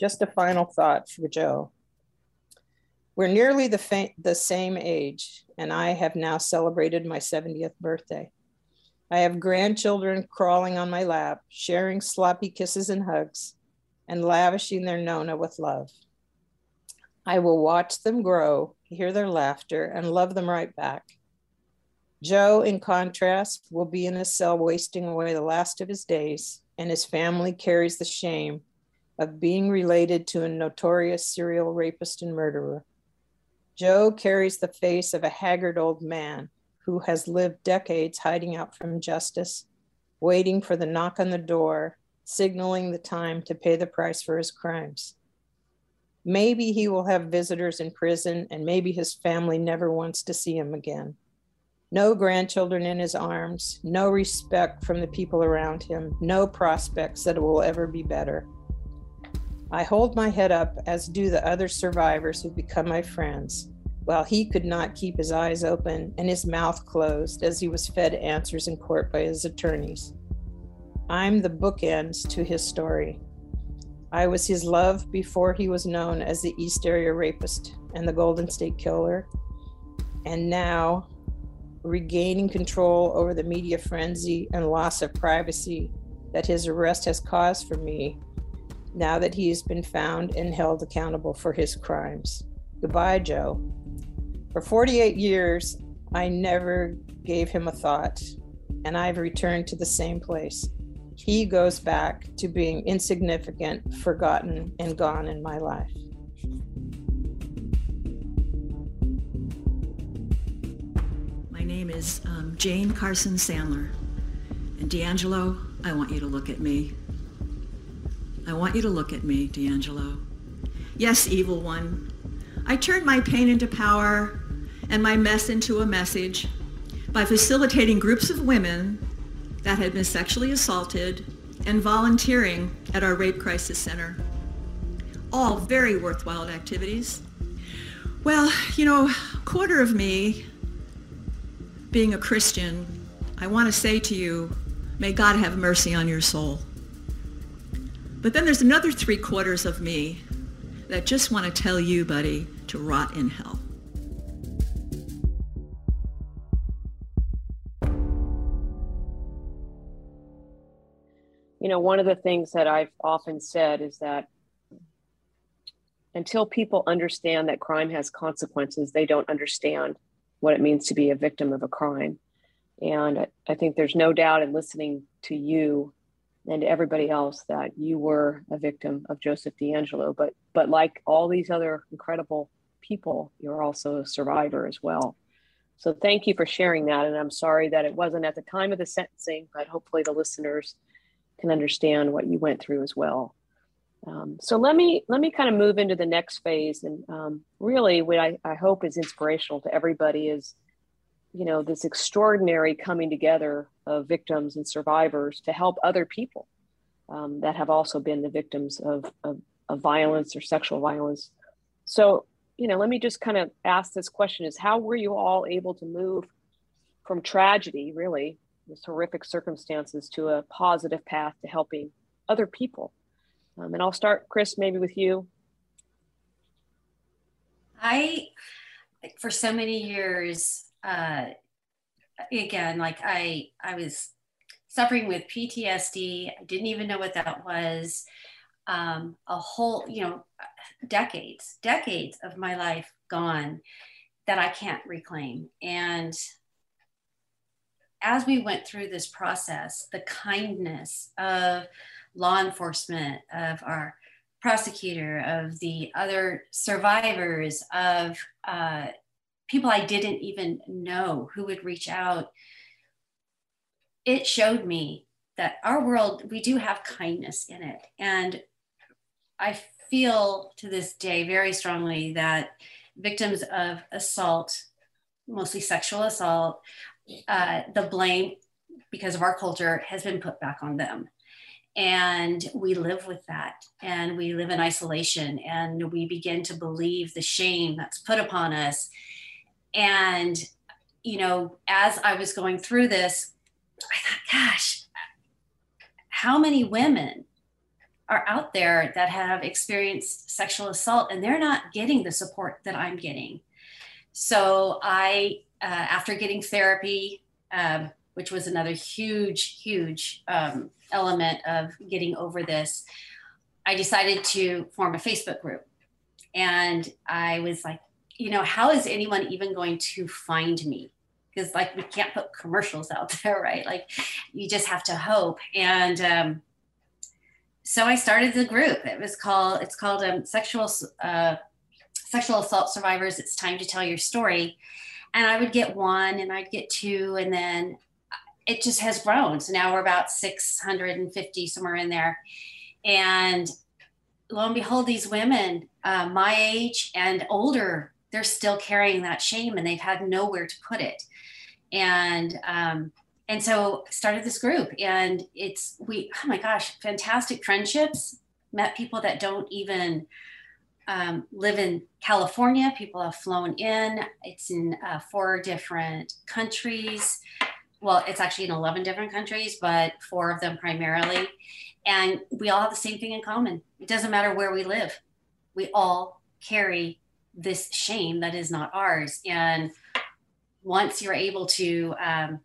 Just a final thought for Joe. We're nearly the, the same age, and I have now celebrated my 70th birthday. I have grandchildren crawling on my lap, sharing sloppy kisses and hugs, and lavishing their Nona with love. I will watch them grow, hear their laughter, and love them right back. Joe, in contrast, will be in a cell wasting away the last of his days, and his family carries the shame of being related to a notorious serial rapist and murderer. Joe carries the face of a haggard old man who has lived decades hiding out from justice, waiting for the knock on the door, signaling the time to pay the price for his crimes. Maybe he will have visitors in prison, and maybe his family never wants to see him again. No grandchildren in his arms, no respect from the people around him, no prospects that it will ever be better. I hold my head up, as do the other survivors who become my friends, while he could not keep his eyes open and his mouth closed as he was fed answers in court by his attorneys. I'm the bookends to his story. I was his love before he was known as the East Area Rapist and the Golden State Killer. And now, regaining control over the media frenzy and loss of privacy that his arrest has caused for me, now that he has been found and held accountable for his crimes. Goodbye, Joe. For 48 years, I never gave him a thought, and I've returned to the same place he goes back to being insignificant, forgotten, and gone in my life. My name is um, Jane Carson Sandler. And DeAngelo, I want you to look at me. I want you to look at me, DeAngelo. Yes, evil one. I turned my pain into power and my mess into a message by facilitating groups of women that had been sexually assaulted and volunteering at our Rape Crisis Center. All very worthwhile activities. Well, you know, quarter of me, being a Christian, I want to say to you, may God have mercy on your soul. But then there's another three quarters of me that just want to tell you, buddy, to rot in hell. You know, one of the things that I've often said is that until people understand that crime has consequences, they don't understand what it means to be a victim of a crime. And I think there's no doubt in listening to you and everybody else that you were a victim of Joseph DeAngelo. But but like all these other incredible people, you're also a survivor as well. So thank you for sharing that. And I'm sorry that it wasn't at the time of the sentencing, but hopefully the listeners can understand what you went through as well. Um, so let me let me kind of move into the next phase, and um, really, what I, I hope is inspirational to everybody is, you know, this extraordinary coming together of victims and survivors to help other people um, that have also been the victims of, of, of violence or sexual violence. So, you know, let me just kind of ask this question: Is how were you all able to move from tragedy, really, this horrific circumstances to a positive path to helping other people. Um, and I'll start, Chris, maybe with you. I, for so many years, uh, again, like I, I was suffering with PTSD. I didn't even know what that was. Um, a whole, you know, decades, decades of my life gone that I can't reclaim. And as we went through this process, the kindness of law enforcement, of our prosecutor, of the other survivors, of uh, people I didn't even know who would reach out, it showed me that our world, we do have kindness in it. And I feel to this day very strongly that victims of assault, mostly sexual assault, uh, the blame because of our culture has been put back on them and we live with that and we live in isolation and we begin to believe the shame that's put upon us and you know, as I was going through this, I thought, gosh, how many women are out there that have experienced sexual assault and they're not getting the support that I'm getting. So I, uh, after getting therapy, um, which was another huge, huge um, element of getting over this, I decided to form a Facebook group. And I was like, you know, how is anyone even going to find me? Because like we can't put commercials out *laughs* there, right? Like you just have to hope. And um, so I started the group. It was called it's called um, sexual uh, sexual assault survivors. It's time to tell your story, and I would get one, and I'd get two, and then it just has grown. So now we're about 650 somewhere in there, and lo and behold, these women uh, my age and older, they're still carrying that shame, and they've had nowhere to put it, and um, and so started this group and it's we oh my gosh fantastic friendships. Met people that don't even um, live in california. People have flown in. It's in uh, four different countries. Well it's actually in 11 different countries but four of them primarily. And we all have the same thing in common. It doesn't matter where we live. We all carry this shame that is not ours. And once you're able to um,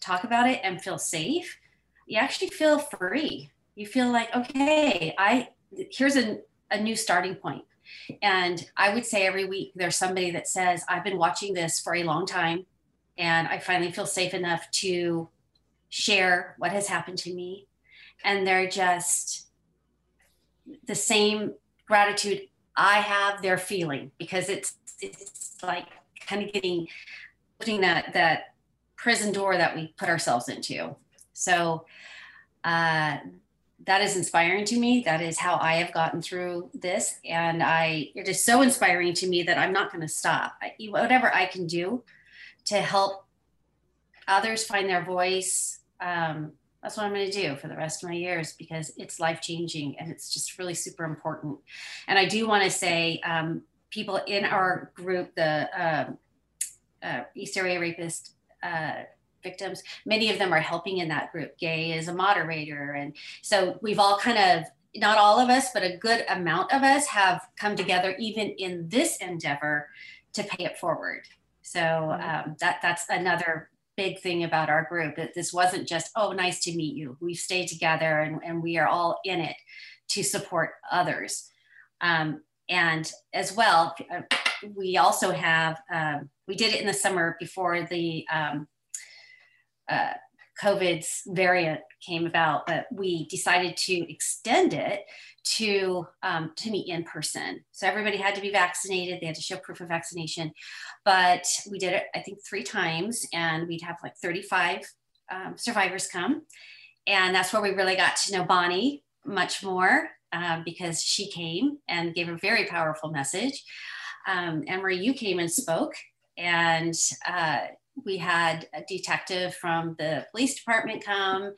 talk about it and feel safe, you actually feel free. You feel like, okay, I here's a, a new starting point. And I would say every week there's somebody that says, I've been watching this for a long time and I finally feel safe enough to share what has happened to me. And they're just the same gratitude I have, they're feeling because it's it's like kind of getting putting that that prison door that we put ourselves into. So uh, that is inspiring to me. That is how I have gotten through this. And I, it is so inspiring to me that I'm not going to stop. I, whatever I can do to help others find their voice, um, that's what I'm going to do for the rest of my years because it's life changing and it's just really super important. And I do want to say, um, people in our group, the uh, uh, East Area Rapist uh, victims. Many of them are helping in that group. Gay is a moderator. And so we've all kind of, not all of us, but a good amount of us have come together even in this endeavor to pay it forward. So mm-hmm. um, that that's another big thing about our group that this wasn't just oh nice to meet you we've stayed together and, and we are all in it to support others um, and as well uh, we also have um, we did it in the summer before the um, uh, COVID's variant came about, but we decided to extend it to um, to meet in person. So everybody had to be vaccinated; they had to show proof of vaccination. But we did it, I think, three times, and we'd have like 35 um, survivors come, and that's where we really got to know Bonnie much more uh, because she came and gave a very powerful message. Um, you came and spoke, and uh, we had a detective from the police department come.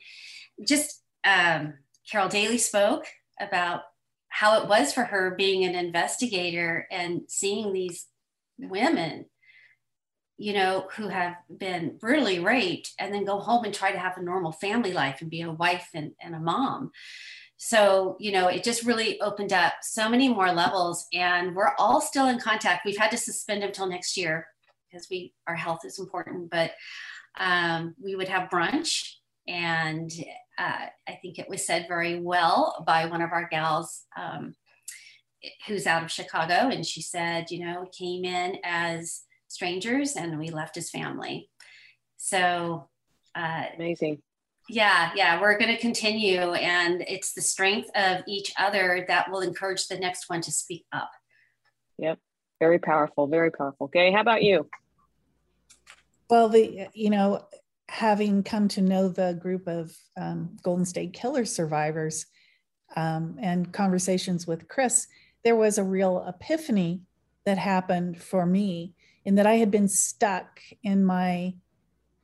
Just um, Carol Daly spoke about how it was for her being an investigator and seeing these women you know, who have been brutally raped and then go home and try to have a normal family life and be a wife and, and a mom. So, you know, it just really opened up so many more levels and we're all still in contact. We've had to suspend until next year because we our health is important. But um, we would have brunch, and uh, I think it was said very well by one of our gals um, who's out of Chicago, and she said, you know, we came in as strangers and we left as family. So uh, amazing. Yeah, yeah, we're going to continue, and it's the strength of each other that will encourage the next one to speak up. Yep. Very powerful, very powerful. Gay, how about you? Well, the you know, having come to know the group of um, Golden State Killer survivors um, and conversations with Chris, there was a real epiphany that happened for me in that I had been stuck in my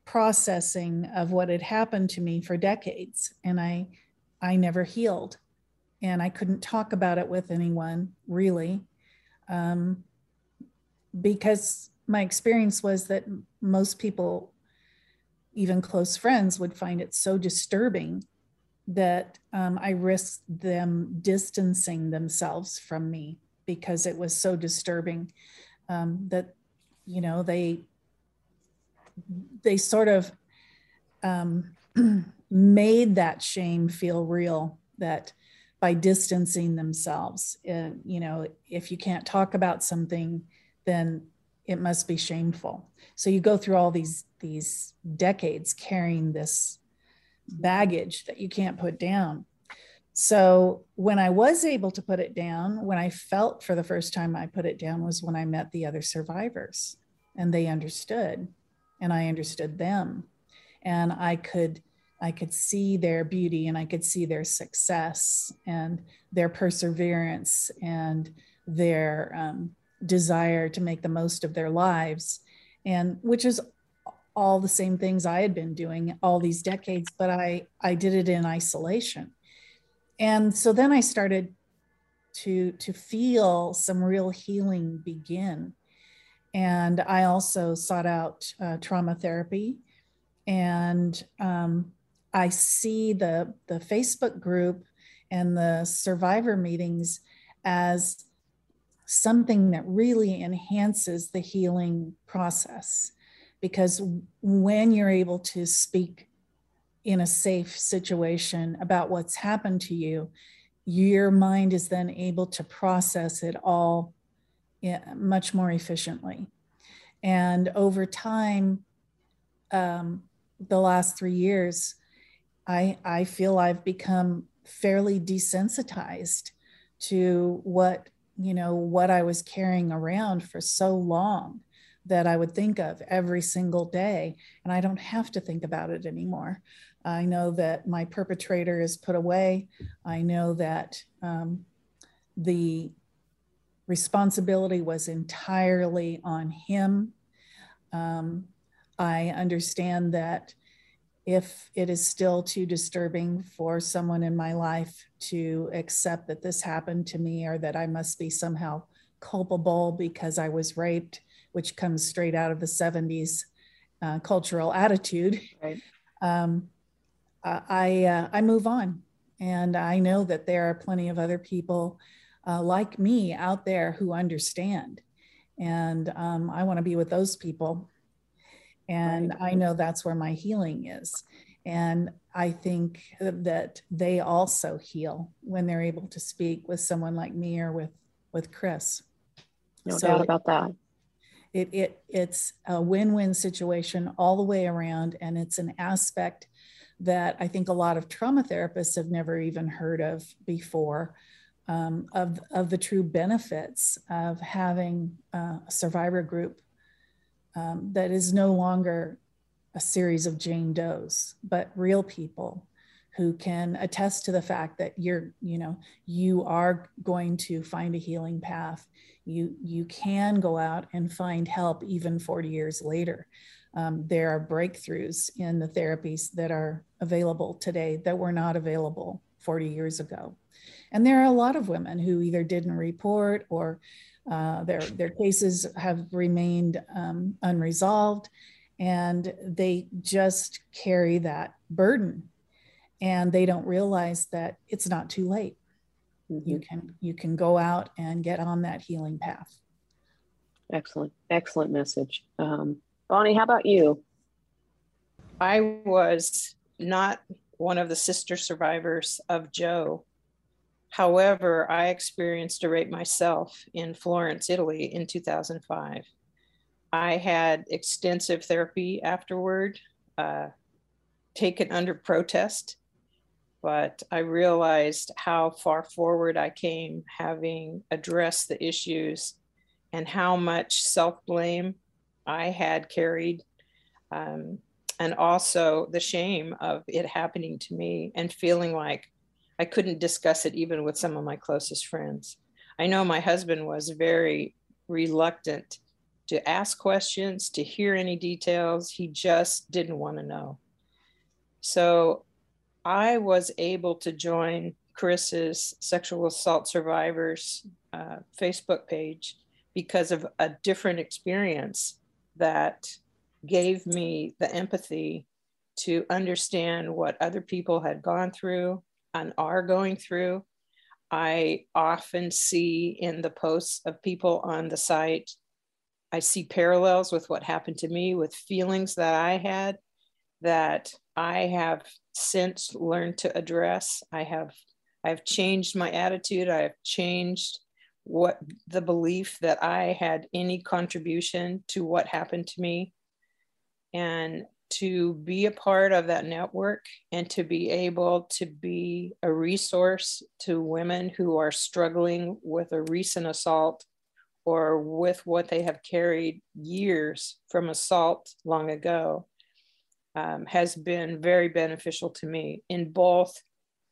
processing of what had happened to me for decades, and I I never healed, and I couldn't talk about it with anyone really. Um, because my experience was that most people, even close friends, would find it so disturbing that um, I risked them distancing themselves from me because it was so disturbing um, that you know they they sort of um, *clears throat* made that shame feel real that by distancing themselves and you know if you can't talk about something then it must be shameful. So you go through all these these decades carrying this baggage that you can't put down. So when i was able to put it down when i felt for the first time i put it down was when i met the other survivors and they understood and i understood them. And i could i could see their beauty and i could see their success and their perseverance and their um, desire to make the most of their lives and which is all the same things i had been doing all these decades but i i did it in isolation. And so then i started to to feel some real healing begin. And i also sought out uh, trauma therapy. And um, i see the the facebook group and the survivor meetings as something that really enhances the healing process because when you're able to speak in a safe situation about what's happened to you, your mind is then able to process it all much more efficiently. And over time, um, the last three years, I, I feel I've become fairly desensitized to what you know what I was carrying around for so long that I would think of every single day, and I don't have to think about it anymore. I know that my perpetrator is put away. I know that um, the responsibility was entirely on him. Um, I understand that if it is still too disturbing for someone in my life to accept that this happened to me or that I must be somehow culpable because I was raped, which comes straight out of the 70s uh, cultural attitude. Right. *laughs* Um, I uh, I move on, and I know that there are plenty of other people uh, like me out there who understand, and um, I want to be with those people. And right. I know that's where my healing is, and I think that they also heal when they're able to speak with someone like me or with with Chris. No so doubt about that. It, it it's a win-win situation all the way around, and it's an aspect that I think a lot of trauma therapists have never even heard of before. Um, of, of the true benefits of having uh, a survivor group um, that is no longer a series of Jane Does, but real people who can attest to the fact that you're, you know, you are going to find a healing path. You you can go out and find help even 40 years later um, there are breakthroughs in the therapies that are available today that were not available 40 years ago. And there are a lot of women who either didn't report or uh, their, their cases have remained um, unresolved and they just carry that burden and they don't realize that it's not too late. Mm-hmm. You can you can go out and get on that healing path. Excellent, excellent message. Um, Bonnie, how about you? I was not one of the sister survivors of Joe. However, I experienced a rape myself in Florence, Italy in 2005. I had extensive therapy afterward, uh, taken under protest, but I realized how far forward I came having addressed the issues and how much self blame I had carried, um, and also the shame of it happening to me and feeling like I couldn't discuss it even with some of my closest friends. I know my husband was very reluctant to ask questions, to hear any details. He just didn't want to know. So I was able to join Chris's sexual assault survivors uh, Facebook page because of a different experience that gave me the empathy to understand what other people had gone through and are going through. I often see in the posts of people on the site, I see parallels with what happened to me, with feelings that I had that I have since learned to address. I have I've changed my attitude. I have changed what the belief that I had any contribution to what happened to me. And to be a part of that network and to be able to be a resource to women who are struggling with a recent assault or with what they have carried years from assault long ago um, has been very beneficial to me in both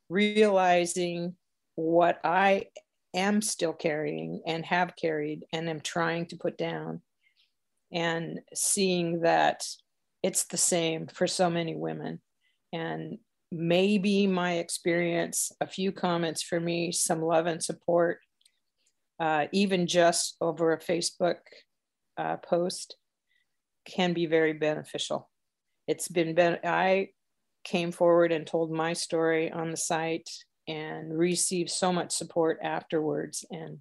realizing what I am still carrying and have carried and am trying to put down and seeing that it's the same for so many women. And maybe my experience, a few comments for me, some love and support, uh, even just over a Facebook uh, post, can be very beneficial. It's been, ben- I came forward and told my story on the site and received so much support afterwards. And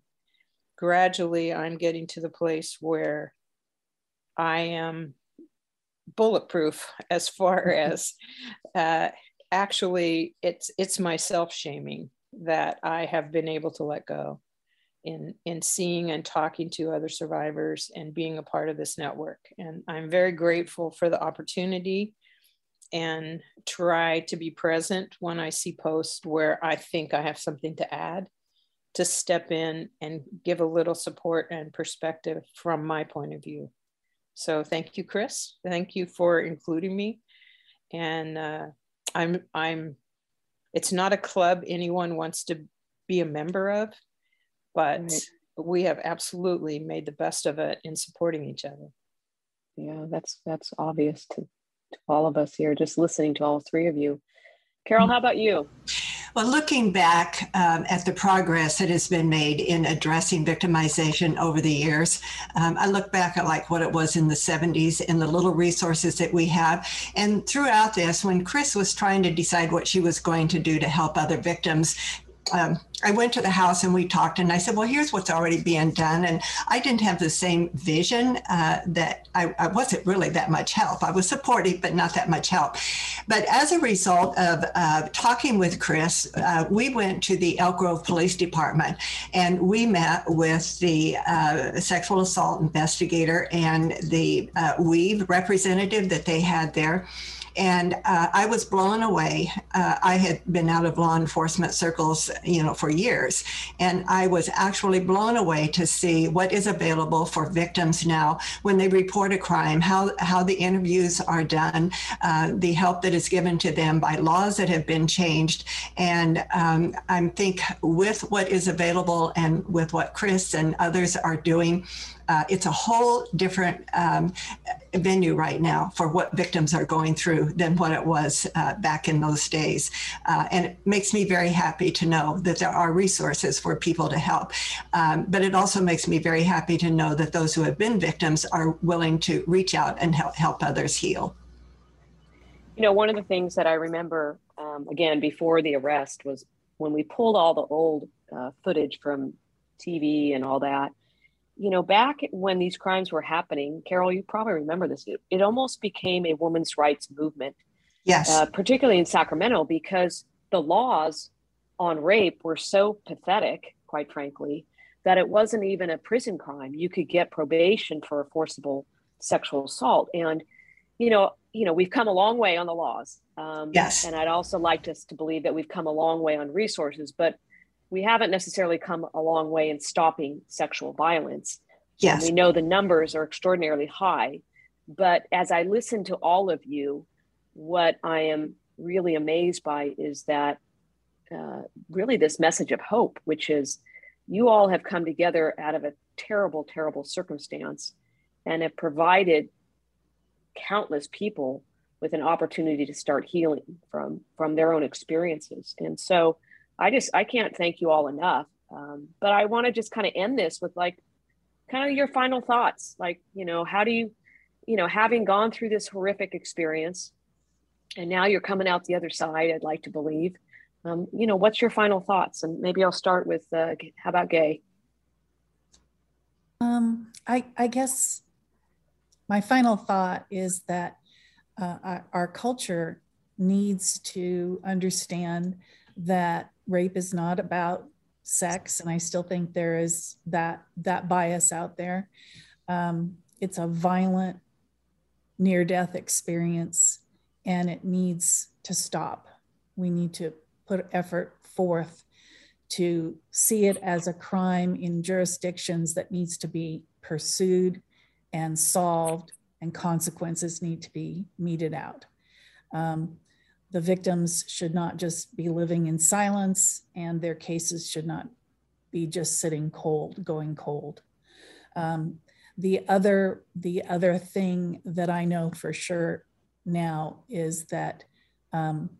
gradually, I'm getting to the place where I am bulletproof as far *laughs* as uh, actually it's it's my self shaming that I have been able to let go in in seeing and talking to other survivors and being a part of this network and I'm very grateful for the opportunity and try to be present when I see posts where I think I have something to add to step in and give a little support and perspective from my point of view. So thank you, Chris. Thank you for including me. And uh, I'm, I'm, it's not a club anyone wants to be a member of, but right. we have absolutely made the best of it in supporting each other. Yeah, that's that's obvious to, to all of us here, just listening to all three of you. Carol, how about you? Well, looking back um, at the progress that has been made in addressing victimization over the years, um, I look back at like what it was in the 70s and the little resources that we have. And throughout this, when Chris was trying to decide what she was going to do to help other victims, um, I went to the house and we talked, and I said, "Well, here's what's already being done." And I didn't have the same vision uh, that I, I, wasn't really that much help. I was supportive, but not that much help. But as a result of uh, talking with Chris, uh, we went to the Elk Grove Police Department, and we met with the uh, sexual assault investigator and the uh, WEAVE representative that they had there. And uh, I was blown away. Uh, I had been out of law enforcement circles, you know, for years, and I was actually blown away to see what is available for victims now when they report a crime, how how the interviews are done, uh, the help that is given to them by laws that have been changed, and um, I think with what is available and with what Chris and others are doing, uh, it's a whole different um, venue right now for what victims are going through than what it was uh, back in those days. Uh, and it makes me very happy to know that there are resources for people to help. Um, but it also makes me very happy to know that those who have been victims are willing to reach out and help, help others heal. You know, one of the things that I remember, um, again, before the arrest was when we pulled all the old uh, footage from TV and all that you know, back when these crimes were happening, Carol, you probably remember this. It, it almost became a women's rights movement. Yes. Uh, particularly in Sacramento, because the laws on rape were so pathetic, quite frankly, that it wasn't even a prison crime. You could get probation for a forcible sexual assault. And, you know, you know, we've come a long way on the laws. Um, yes. And I'd also like us to believe that we've come a long way on resources. But we haven't necessarily come a long way in stopping sexual violence. Yes. And we know the numbers are extraordinarily high. But as I listen to all of you, what I am really amazed by is that uh, really this message of hope, which is you all have come together out of a terrible, terrible circumstance and have provided countless people with an opportunity to start healing from from their own experiences. And so I just I can't thank you all enough. Um, but I want to just kind of end this with like kind of your final thoughts. Like, you know, how do you, you know, having gone through this horrific experience, and now you're coming out the other side. I'd like to believe. Um, you know, what's your final thoughts? And maybe I'll start with uh, how about Gay? Um, I, I guess my final thought is that uh, our, culture needs to understand that rape is not about sex, and I still think there is that that bias out there. Um, it's a violent near-death experience, and it needs to stop. We need to put effort forth to see it as a crime in jurisdictions that needs to be pursued and solved, and consequences need to be meted out. Um, the victims should not just be living in silence, and their cases should not be just sitting cold, going cold. Um, the other, the other thing that I know for sure now is that um,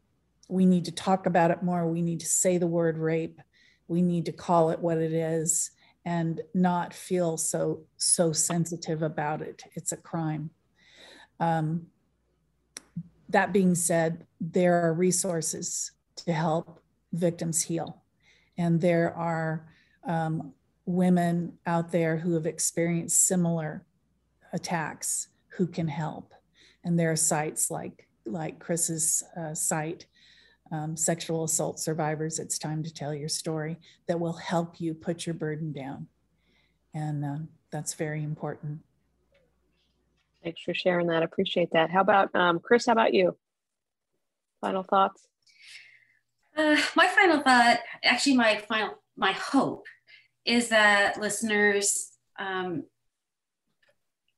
we need to talk about it more. We need to say the word rape. We need to call it what it is and not feel so so sensitive about it. It's a crime. Um, that being said, there are resources to help victims heal. And there are um, women out there who have experienced similar attacks who can help. And there are sites like, like Kris's uh, site, um, Sexual Assault Survivors, It's Time to Tell Your Story, that will help you put your burden down. And uh, that's very important. Thanks for sharing that. Appreciate that. How about um, Kris? How about you? Final thoughts? Uh, my final thought, actually, my final, my hope is that listeners um,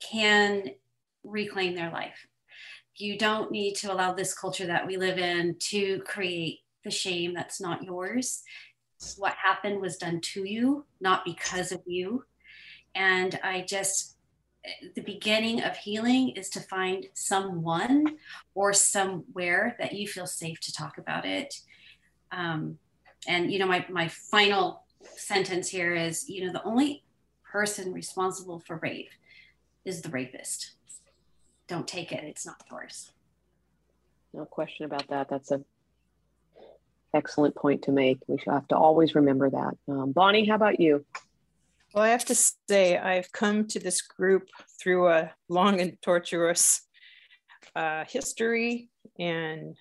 can reclaim their life. You don't need to allow this culture that we live in to create the shame that's not yours. What happened was done to you, not because of you. And I just the beginning of healing is to find someone or somewhere that you feel safe to talk about it. Um, and you know, my my final sentence here is, you know, the only person responsible for rape is the rapist. Don't take it; it's not yours. No question about that. That's a excellent point to make. We should have to always remember that. Um, Bonnie, how about you? Well, I have to say, I've come to this group through a long and tortuous uh, history and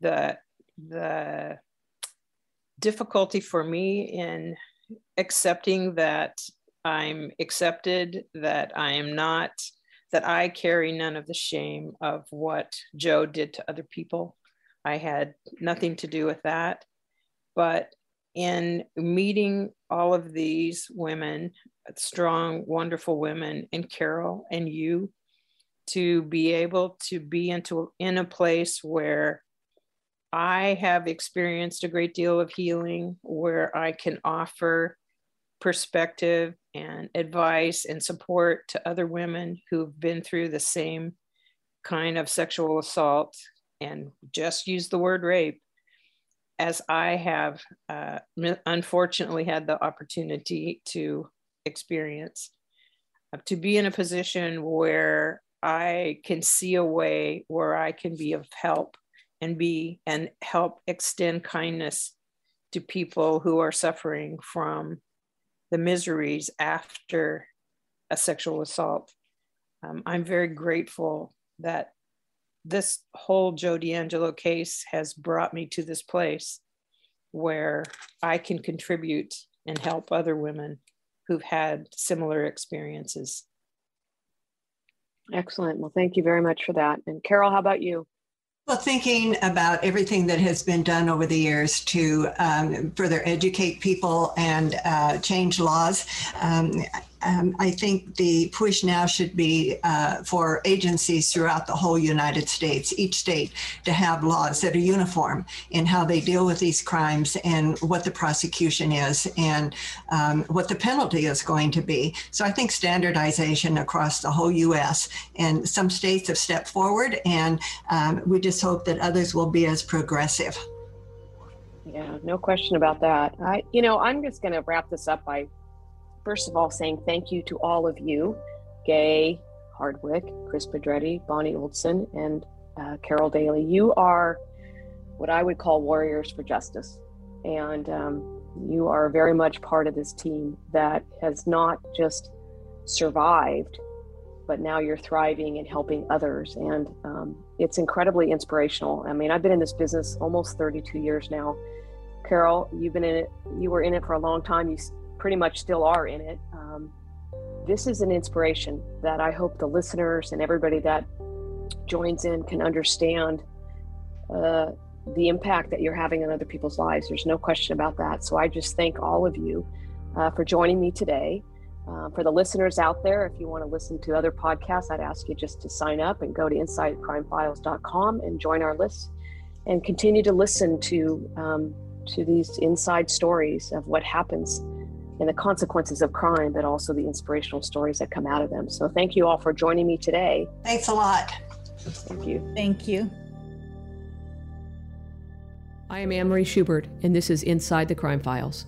the the difficulty for me in accepting that I'm accepted, that I am not, that I carry none of the shame of what Joe did to other people. I had nothing to do with that. But in meeting all of these women, strong, wonderful women, and Carol and you, to be able to be into in a place where I have experienced a great deal of healing, where I can offer perspective and advice and support to other women who've been through the same kind of sexual assault and just use the word rape as I have uh, unfortunately had the opportunity to experience, uh, to be in a position where I can see a way where I can be of help and be and help extend kindness to people who are suffering from the miseries after a sexual assault. Um, I'm very grateful that this whole Joe DeAngelo case has brought me to this place where I can contribute and help other women who've had similar experiences. Excellent. Well, thank you very much for that. And Carol, how about you? Well, thinking about everything that has been done over the years to um, further educate people and uh, change laws, um, um, I think the push now should be uh, for agencies throughout the whole United States, each state, to have laws that are uniform in how they deal with these crimes and what the prosecution is and um, what the penalty is going to be. So I think standardization across the whole U.S. and some states have stepped forward, and um, we just hope that others will be as progressive. Yeah, no question about that. I, you know, I'm just going to wrap this up by first of all, saying thank you to all of you, Gay Hardwick, Kris Pedretti, Bonnie Oldson, and uh, Carol Daly. You are what I would call warriors for justice. And um, you are very much part of this team that has not just survived, but now you're thriving and helping others. And um, it's incredibly inspirational. I mean, I've been in this business almost 32 years now. Carol, you've been in it, you were in it for a long time. You pretty much still are in it. Um, this is an inspiration that I hope the listeners and everybody that joins in can understand uh, the impact that you're having on other people's lives. There's no question about that. So I just thank all of you uh, for joining me today. Uh, for the listeners out there, if you want to listen to other podcasts, I'd ask you just to sign up and go to InsideCrimeFiles.com and join our list, and continue to listen to um, to these inside stories of what happens and the consequences of crime, but also the inspirational stories that come out of them. So, thank you all for joining me today. Thanks a lot. Thank you. Thank you. I am Anne Marie Schubert, and this is Inside the Crime Files.